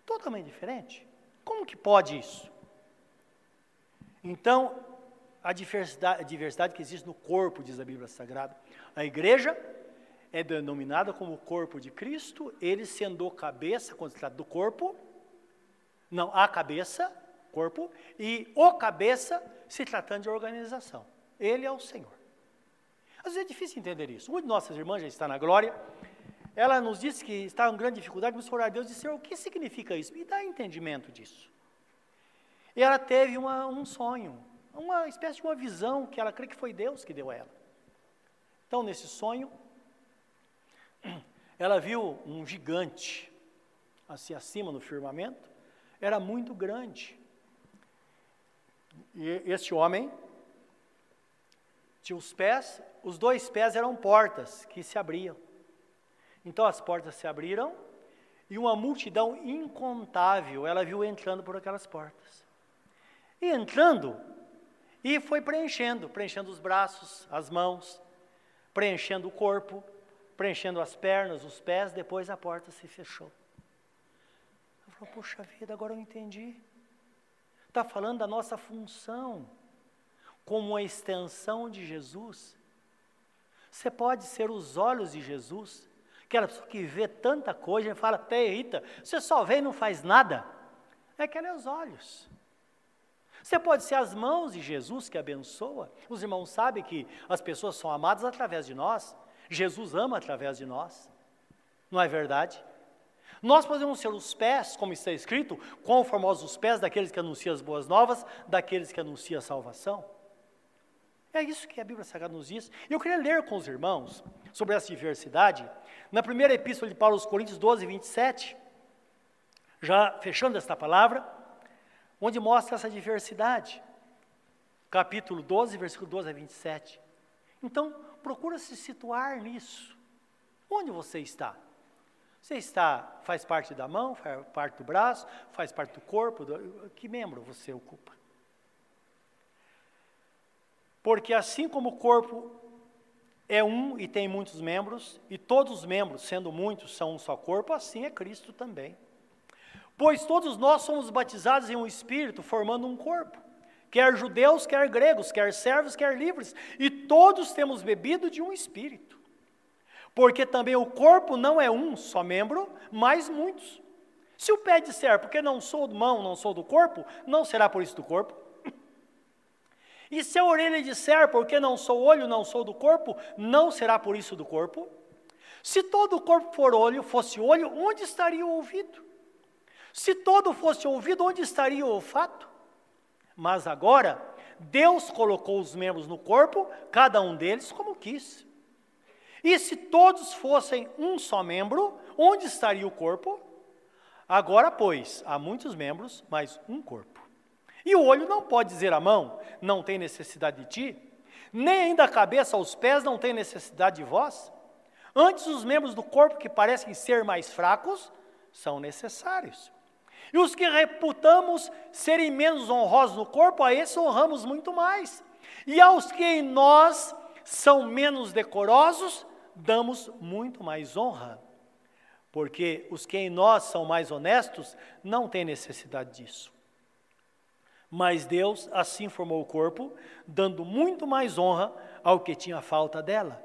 Totalmente diferente. Como que pode isso? Então, a diversidade, a diversidade que existe no corpo, diz a Bíblia Sagrada. A igreja é denominada como o corpo de Cristo, ele sendo cabeça, quando se trata do corpo, não, a cabeça, corpo, e o cabeça, se tratando de organização. Ele é o Senhor. Às vezes é difícil entender isso. Uma de nossas irmãs já está na glória, ela nos disse que está em grande dificuldade, mas orar a Deus e disse, o que significa isso? Me dá entendimento disso. E ela teve uma, um sonho, uma espécie de uma visão que ela crê que foi Deus que deu a ela. Então, nesse sonho, ela viu um gigante, assim acima no firmamento, era muito grande. E este homem tinha os pés, os dois pés eram portas que se abriam. Então as portas se abriram e uma multidão incontável ela viu entrando por aquelas portas. E entrando, e foi preenchendo, preenchendo os braços, as mãos, preenchendo o corpo, preenchendo as pernas, os pés, depois a porta se fechou. Eu falei, puxa vida, agora eu entendi. Está falando da nossa função como uma extensão de Jesus. Você pode ser os olhos de Jesus, aquela pessoa que vê tanta coisa e fala, até Rita, você só vê e não faz nada. É que ela é os olhos. Você pode ser as mãos de Jesus que abençoa. Os irmãos sabem que as pessoas são amadas através de nós. Jesus ama através de nós. Não é verdade? Nós podemos ser os pés, como está escrito, quão formosos os pés daqueles que anunciam as boas novas, daqueles que anunciam a salvação. É isso que a Bíblia Sagrada nos diz. Eu queria ler com os irmãos sobre essa diversidade, na primeira epístola de Paulo aos Coríntios 12, 27, já fechando esta palavra, onde mostra essa diversidade. Capítulo 12, versículo 12 a 27. Então, procura se situar nisso. Onde você está? Você está, faz parte da mão, faz parte do braço, faz parte do corpo, do, que membro você ocupa? Porque assim como o corpo é um e tem muitos membros, e todos os membros, sendo muitos, são um só corpo, assim é Cristo também. Pois todos nós somos batizados em um espírito, formando um corpo quer judeus, quer gregos, quer servos, quer livres, e todos temos bebido de um espírito. Porque também o corpo não é um só membro, mas muitos. Se o pé disser, porque não sou mão, não sou do corpo, não será por isso do corpo. E se a orelha disser, porque não sou olho, não sou do corpo, não será por isso do corpo. Se todo o corpo for olho, fosse olho, onde estaria o ouvido? Se todo fosse ouvido, onde estaria o olfato? Mas agora, Deus colocou os membros no corpo, cada um deles como quis. E se todos fossem um só membro, onde estaria o corpo? Agora, pois, há muitos membros, mas um corpo. E o olho não pode dizer à mão, não tem necessidade de ti, nem ainda a cabeça aos pés não tem necessidade de vós. Antes, os membros do corpo que parecem ser mais fracos são necessários. E os que reputamos serem menos honrosos no corpo, a esses honramos muito mais. E aos que em nós são menos decorosos, damos muito mais honra. Porque os que em nós são mais honestos não têm necessidade disso. Mas Deus assim formou o corpo, dando muito mais honra ao que tinha falta dela.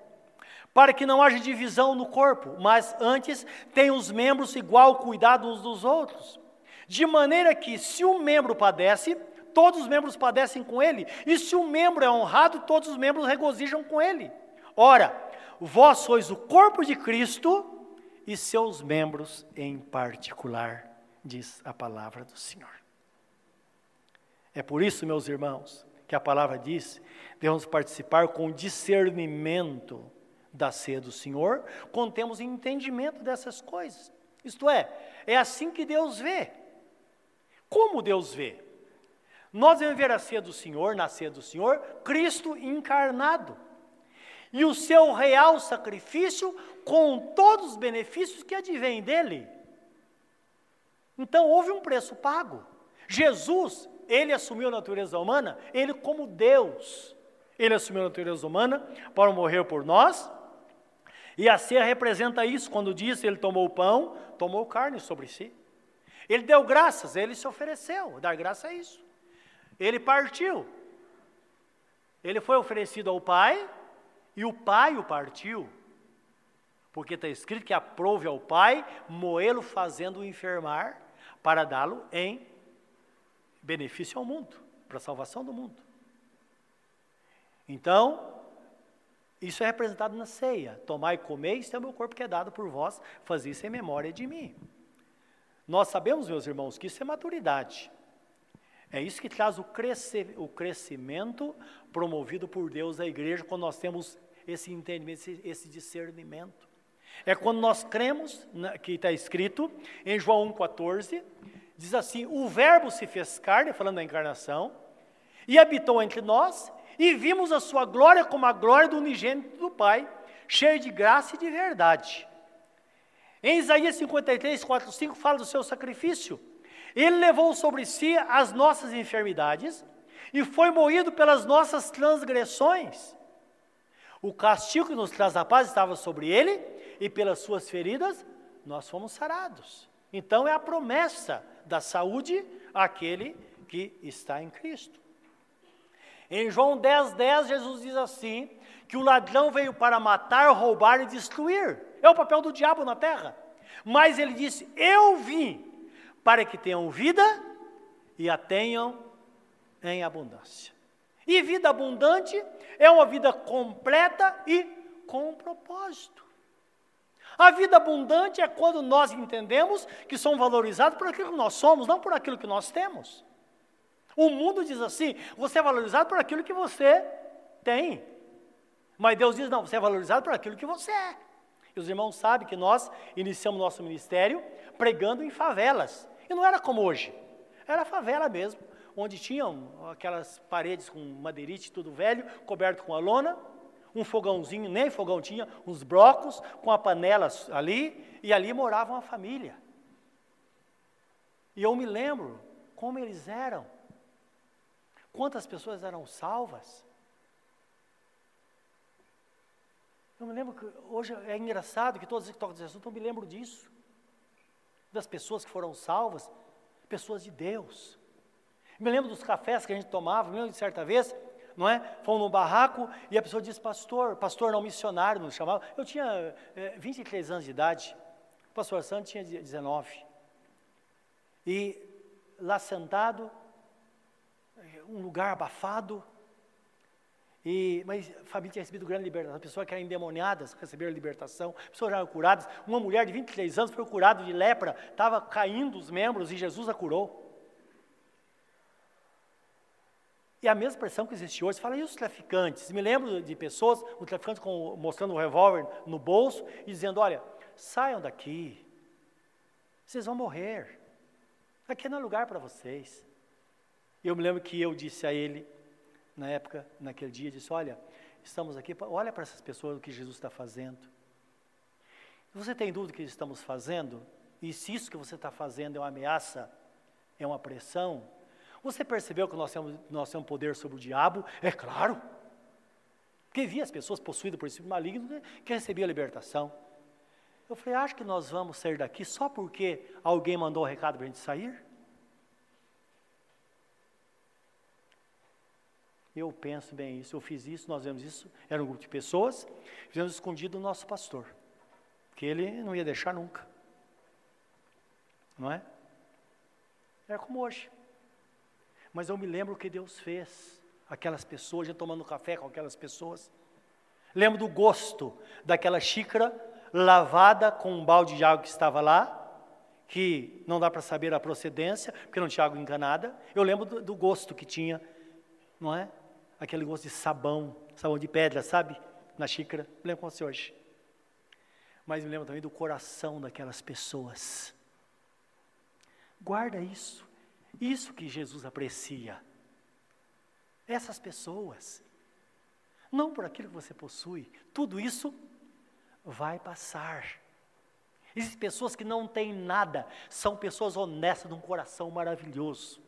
Para que não haja divisão no corpo, mas antes tem os membros igual cuidado uns dos outros. De maneira que, se um membro padece, todos os membros padecem com ele, e se um membro é honrado, todos os membros regozijam com ele. Ora, vós sois o corpo de Cristo e seus membros em particular, diz a palavra do Senhor. É por isso, meus irmãos, que a palavra diz, devemos participar com discernimento da ceia do Senhor, quando temos entendimento dessas coisas. Isto é, é assim que Deus vê. Como Deus vê? Nós devemos ver a ceia do Senhor, na ceia do Senhor, Cristo encarnado. E o seu real sacrifício com todos os benefícios que advêm dele. Então houve um preço pago. Jesus, ele assumiu a natureza humana, ele como Deus, ele assumiu a natureza humana para morrer por nós. E a ceia representa isso, quando diz ele tomou o pão, tomou carne sobre si. Ele deu graças, ele se ofereceu, dar graça a isso. Ele partiu. Ele foi oferecido ao Pai e o Pai o partiu. Porque está escrito que aprove ao Pai moê-lo fazendo-o enfermar para dá-lo em benefício ao mundo, para a salvação do mundo. Então, isso é representado na ceia. Tomai e comei, este é o meu corpo que é dado por vós, fazei isso em memória de mim. Nós sabemos, meus irmãos, que isso é maturidade. É isso que traz o, crescer, o crescimento promovido por Deus à igreja, quando nós temos esse entendimento, esse, esse discernimento. É quando nós cremos, que está escrito em João 1,14, diz assim: O Verbo se fez carne, falando da encarnação, e habitou entre nós, e vimos a sua glória como a glória do unigênito do Pai, cheio de graça e de verdade. Em Isaías 53, 4, 5, fala do seu sacrifício. Ele levou sobre si as nossas enfermidades e foi moído pelas nossas transgressões. O castigo que nos traz a paz estava sobre ele e pelas suas feridas nós fomos sarados. Então é a promessa da saúde àquele que está em Cristo. Em João 10, 10, Jesus diz assim: que o ladrão veio para matar, roubar e destruir. É o papel do diabo na terra. Mas ele disse: Eu vim para que tenham vida e a tenham em abundância. E vida abundante é uma vida completa e com propósito. A vida abundante é quando nós entendemos que somos valorizados por aquilo que nós somos, não por aquilo que nós temos. O mundo diz assim: você é valorizado por aquilo que você tem. Mas Deus diz: não, você é valorizado por aquilo que você é. E os irmãos sabem que nós iniciamos nosso ministério pregando em favelas. E não era como hoje. Era favela mesmo, onde tinham aquelas paredes com madeirite, tudo velho, coberto com a lona, um fogãozinho, nem fogão tinha, uns blocos com a panela ali, e ali morava uma família. E eu me lembro como eles eram. Quantas pessoas eram salvas? Eu me lembro que hoje é engraçado que todos que tocam desse assunto, eu me lembro disso. Das pessoas que foram salvas, pessoas de Deus. Eu me lembro dos cafés que a gente tomava, me lembro de certa vez, não é? Fomos no barraco e a pessoa disse, pastor, pastor não missionário, nos chamava. Eu tinha é, 23 anos de idade, o pastor Santos tinha 19. E lá sentado, um lugar abafado. E, mas família tinha recebido grande libertação. Pessoas que eram endemoniadas receberam libertação. Pessoas eram curadas. Uma mulher de 23 anos foi curada de lepra. Estava caindo os membros e Jesus a curou. E a mesma expressão que existe hoje, fala, e os traficantes? Me lembro de pessoas, um traficante com, mostrando um revólver no bolso e dizendo, olha, saiam daqui, vocês vão morrer, aqui não é lugar para vocês. Eu me lembro que eu disse a ele, na época, naquele dia, disse: Olha, estamos aqui, olha para essas pessoas o que Jesus está fazendo. Você tem dúvida do que estamos fazendo? E se isso que você está fazendo é uma ameaça, é uma pressão? Você percebeu que nós temos, nós temos poder sobre o diabo? É claro. Porque via as pessoas possuídas por esse maligno né, que recebiam a libertação. Eu falei, acho que nós vamos sair daqui só porque alguém mandou o recado para a gente sair? Eu penso bem isso, eu fiz isso, nós vemos isso, era um grupo de pessoas, fizemos escondido o nosso pastor, que ele não ia deixar nunca. Não é? É como hoje. Mas eu me lembro o que Deus fez, aquelas pessoas, já tomando café com aquelas pessoas, Lembro do gosto daquela xícara lavada com um balde de água que estava lá, que não dá para saber a procedência, porque não tinha água encanada. Eu lembro do, do, gosto que tinha, não é? Aquele gosto de sabão, sabão de pedra, sabe? Na xícara. Me lembro como se hoje. Mas me lembro também do coração daquelas pessoas. Guarda isso. Isso que Jesus aprecia. Essas pessoas. Não por aquilo que você possui. Tudo isso vai passar. Existem pessoas que não têm nada, são pessoas honestas, de um coração maravilhoso.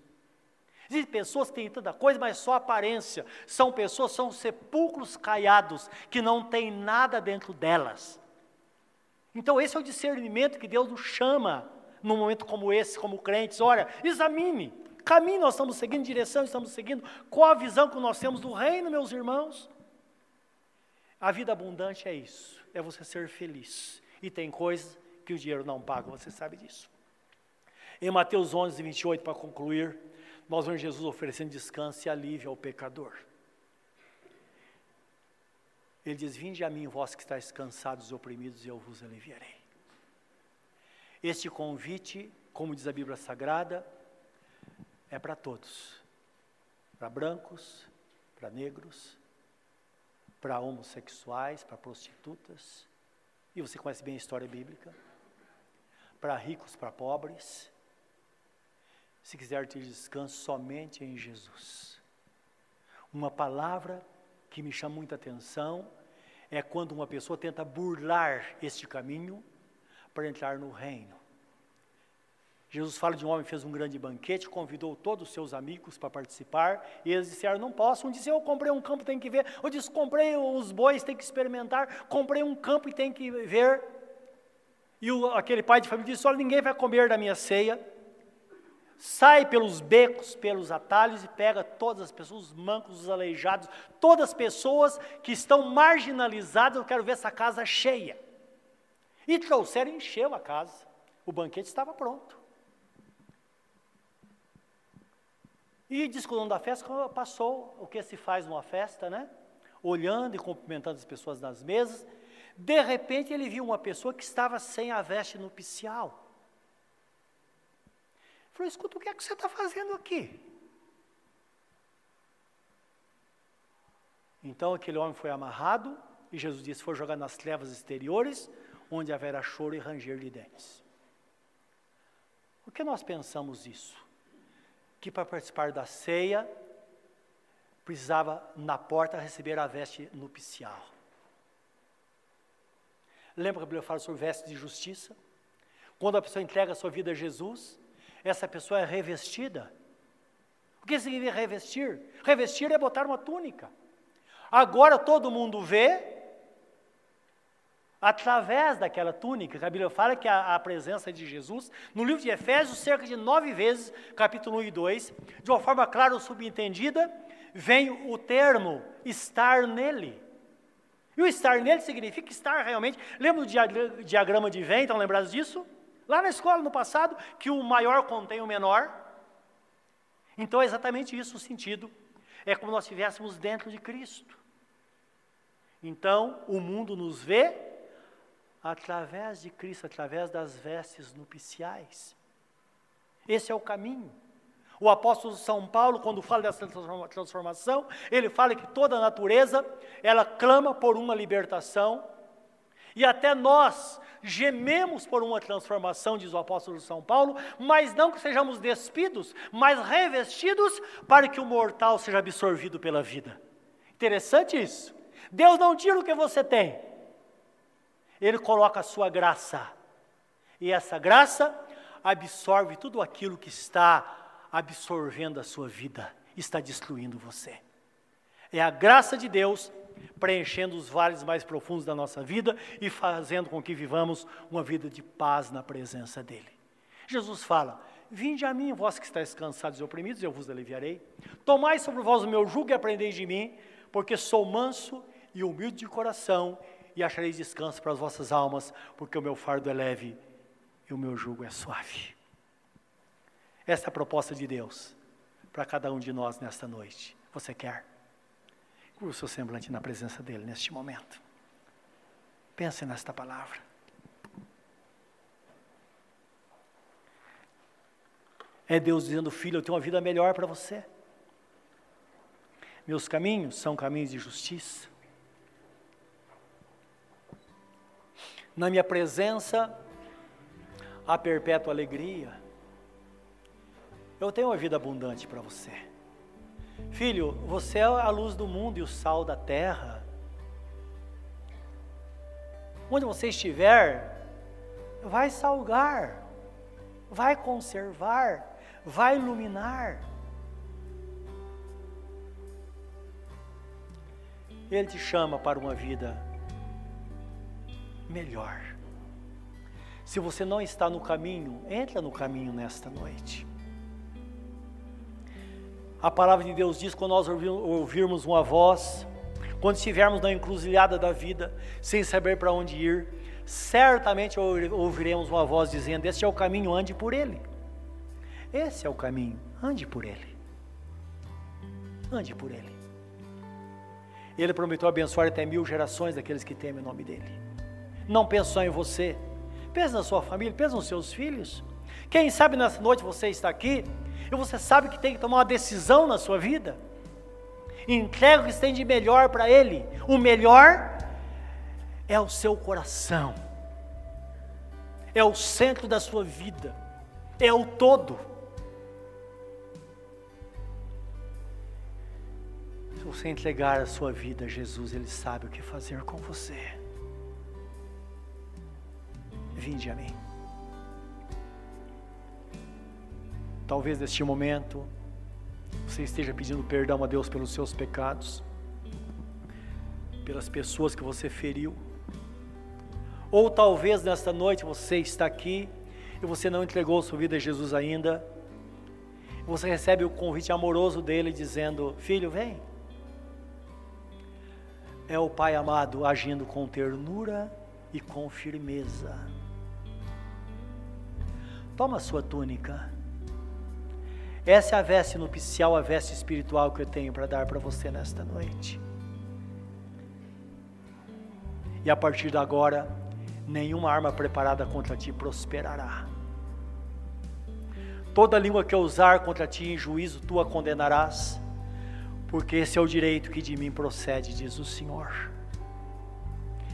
Existem pessoas que têm tanta coisa, mas só aparência. São pessoas, são sepulcros caiados, que não têm nada dentro delas. Então, esse é o discernimento que Deus nos chama num momento como esse, como crentes. Olha, examine, caminho nós estamos seguindo, direção estamos seguindo, qual a visão que nós temos do reino, meus irmãos? A vida abundante é isso, é você ser feliz. E tem coisas que o dinheiro não paga, você sabe disso. Em Mateus 11, 28, para concluir, nós vemos Jesus oferecendo descanso e alívio ao pecador. Ele diz: Vinde a mim, vós que estáis cansados e oprimidos, e eu vos aliviarei. Este convite, como diz a Bíblia Sagrada, é para todos: para brancos, para negros, para homossexuais, para prostitutas, e você conhece bem a história bíblica para ricos, para pobres. Se quiser ter descanso somente em Jesus. Uma palavra que me chama muita atenção é quando uma pessoa tenta burlar este caminho para entrar no reino. Jesus fala de um homem que fez um grande banquete, convidou todos os seus amigos para participar, e eles disseram, não posso. Um disse, eu comprei um campo, tem que ver. Eu disse, comprei os bois, tem que experimentar. Comprei um campo e tem que ver. E o, aquele pai de família disse: Olha, ninguém vai comer da minha ceia. Sai pelos becos, pelos atalhos e pega todas as pessoas, os mancos, os aleijados, todas as pessoas que estão marginalizadas. Eu quero ver essa casa cheia. E trouxeram e encheu a casa. O banquete estava pronto. E diz que o dono da festa passou o que se faz numa festa, né? Olhando e cumprimentando as pessoas nas mesas. De repente ele viu uma pessoa que estava sem a veste nupcial. Falou: escuta, o que é que você está fazendo aqui? Então aquele homem foi amarrado, e Jesus disse: foi jogado nas trevas exteriores, onde haverá choro e ranger de dentes. O que nós pensamos isso? Que para participar da ceia, precisava na porta receber a veste nupcial. Lembra que a Bíblia fala sobre vestes de justiça? Quando a pessoa entrega a sua vida a Jesus, essa pessoa é revestida. O que significa revestir? Revestir é botar uma túnica. Agora todo mundo vê através daquela túnica, a Bíblia fala que a, a, presença de Jesus, no livro de Efésios, cerca de nove vezes, capítulo 1 e 2, de uma forma clara ou subentendida, vem o termo estar nele. E o estar nele significa estar realmente. Lembra do diagrama de Venn? Estão lembrados disso? Lá na escola, no passado, que o maior contém o menor. Então é exatamente isso o sentido. É como nós estivéssemos dentro de Cristo. Então, o mundo nos vê através de Cristo, através das vestes nupciais. Esse é o caminho. O apóstolo São Paulo, quando fala dessa transformação, ele fala que toda a natureza, ela clama por uma libertação, e até nós gememos por uma transformação, diz o apóstolo São Paulo, mas não que sejamos despidos, mas revestidos para que o mortal seja absorvido pela vida. Interessante isso. Deus não tira o que você tem, Ele coloca a sua graça, e essa graça absorve tudo aquilo que está absorvendo a sua vida, está destruindo você. É a graça de Deus preenchendo os vales mais profundos da nossa vida e fazendo com que vivamos uma vida de paz na presença dEle. Jesus fala: Vinde a mim, vós que estáis cansados e oprimidos, eu vos aliviarei. Tomai sobre vós o meu jugo e aprendei de mim, porque sou manso e humilde de coração, e achareis descanso para as vossas almas, porque o meu fardo é leve e o meu jugo é suave. Essa é a proposta de Deus para cada um de nós nesta noite. Você quer? Curva o seu semblante na presença dele neste momento. Pense nesta palavra. É Deus dizendo, filho, eu tenho uma vida melhor para você. Meus caminhos são caminhos de justiça. Na minha presença há perpétua alegria. Eu tenho uma vida abundante para você. Filho, você é a luz do mundo e o sal da terra. Onde você estiver, vai salgar, vai conservar, vai iluminar. Ele te chama para uma vida melhor. Se você não está no caminho, entra no caminho nesta noite. A palavra de Deus diz: quando nós ouvirmos uma voz, quando estivermos na encruzilhada da vida, sem saber para onde ir, certamente ouviremos uma voz dizendo: Este é o caminho, ande por ele. Esse é o caminho, ande por ele. Ande por ele. Ele prometeu abençoar até mil gerações daqueles que temem o nome dele. Não pense só em você, pense na sua família, pense nos seus filhos. Quem sabe nessa noite você está aqui e você sabe que tem que tomar uma decisão na sua vida. Entrega o que tem de melhor para Ele. O melhor é o seu coração, é o centro da sua vida, é o todo. Se você entregar a sua vida a Jesus, Ele sabe o que fazer com você. Vinde a mim. Talvez neste momento você esteja pedindo perdão a Deus pelos seus pecados, pelas pessoas que você feriu. Ou talvez nesta noite você está aqui e você não entregou sua vida a Jesus ainda. Você recebe o convite amoroso dele dizendo: Filho, vem. É o Pai amado agindo com ternura e com firmeza. Toma a sua túnica essa é a veste nupcial, a veste espiritual que eu tenho para dar para você nesta noite. E a partir de agora, nenhuma arma preparada contra ti prosperará. Toda língua que eu usar contra ti em juízo, tu a condenarás, porque esse é o direito que de mim procede, diz o Senhor.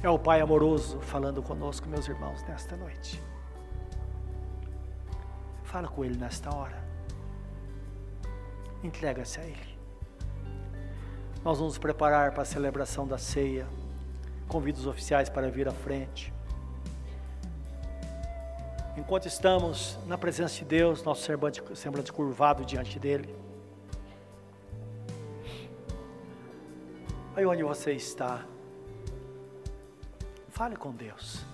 É o Pai amoroso falando conosco, meus irmãos, nesta noite. Fala com Ele nesta hora entrega-se a Ele. Nós vamos preparar para a celebração da ceia. Convido os oficiais para vir à frente. Enquanto estamos na presença de Deus, nosso semblante, semblante curvado diante dEle. Aí onde você está, fale com Deus.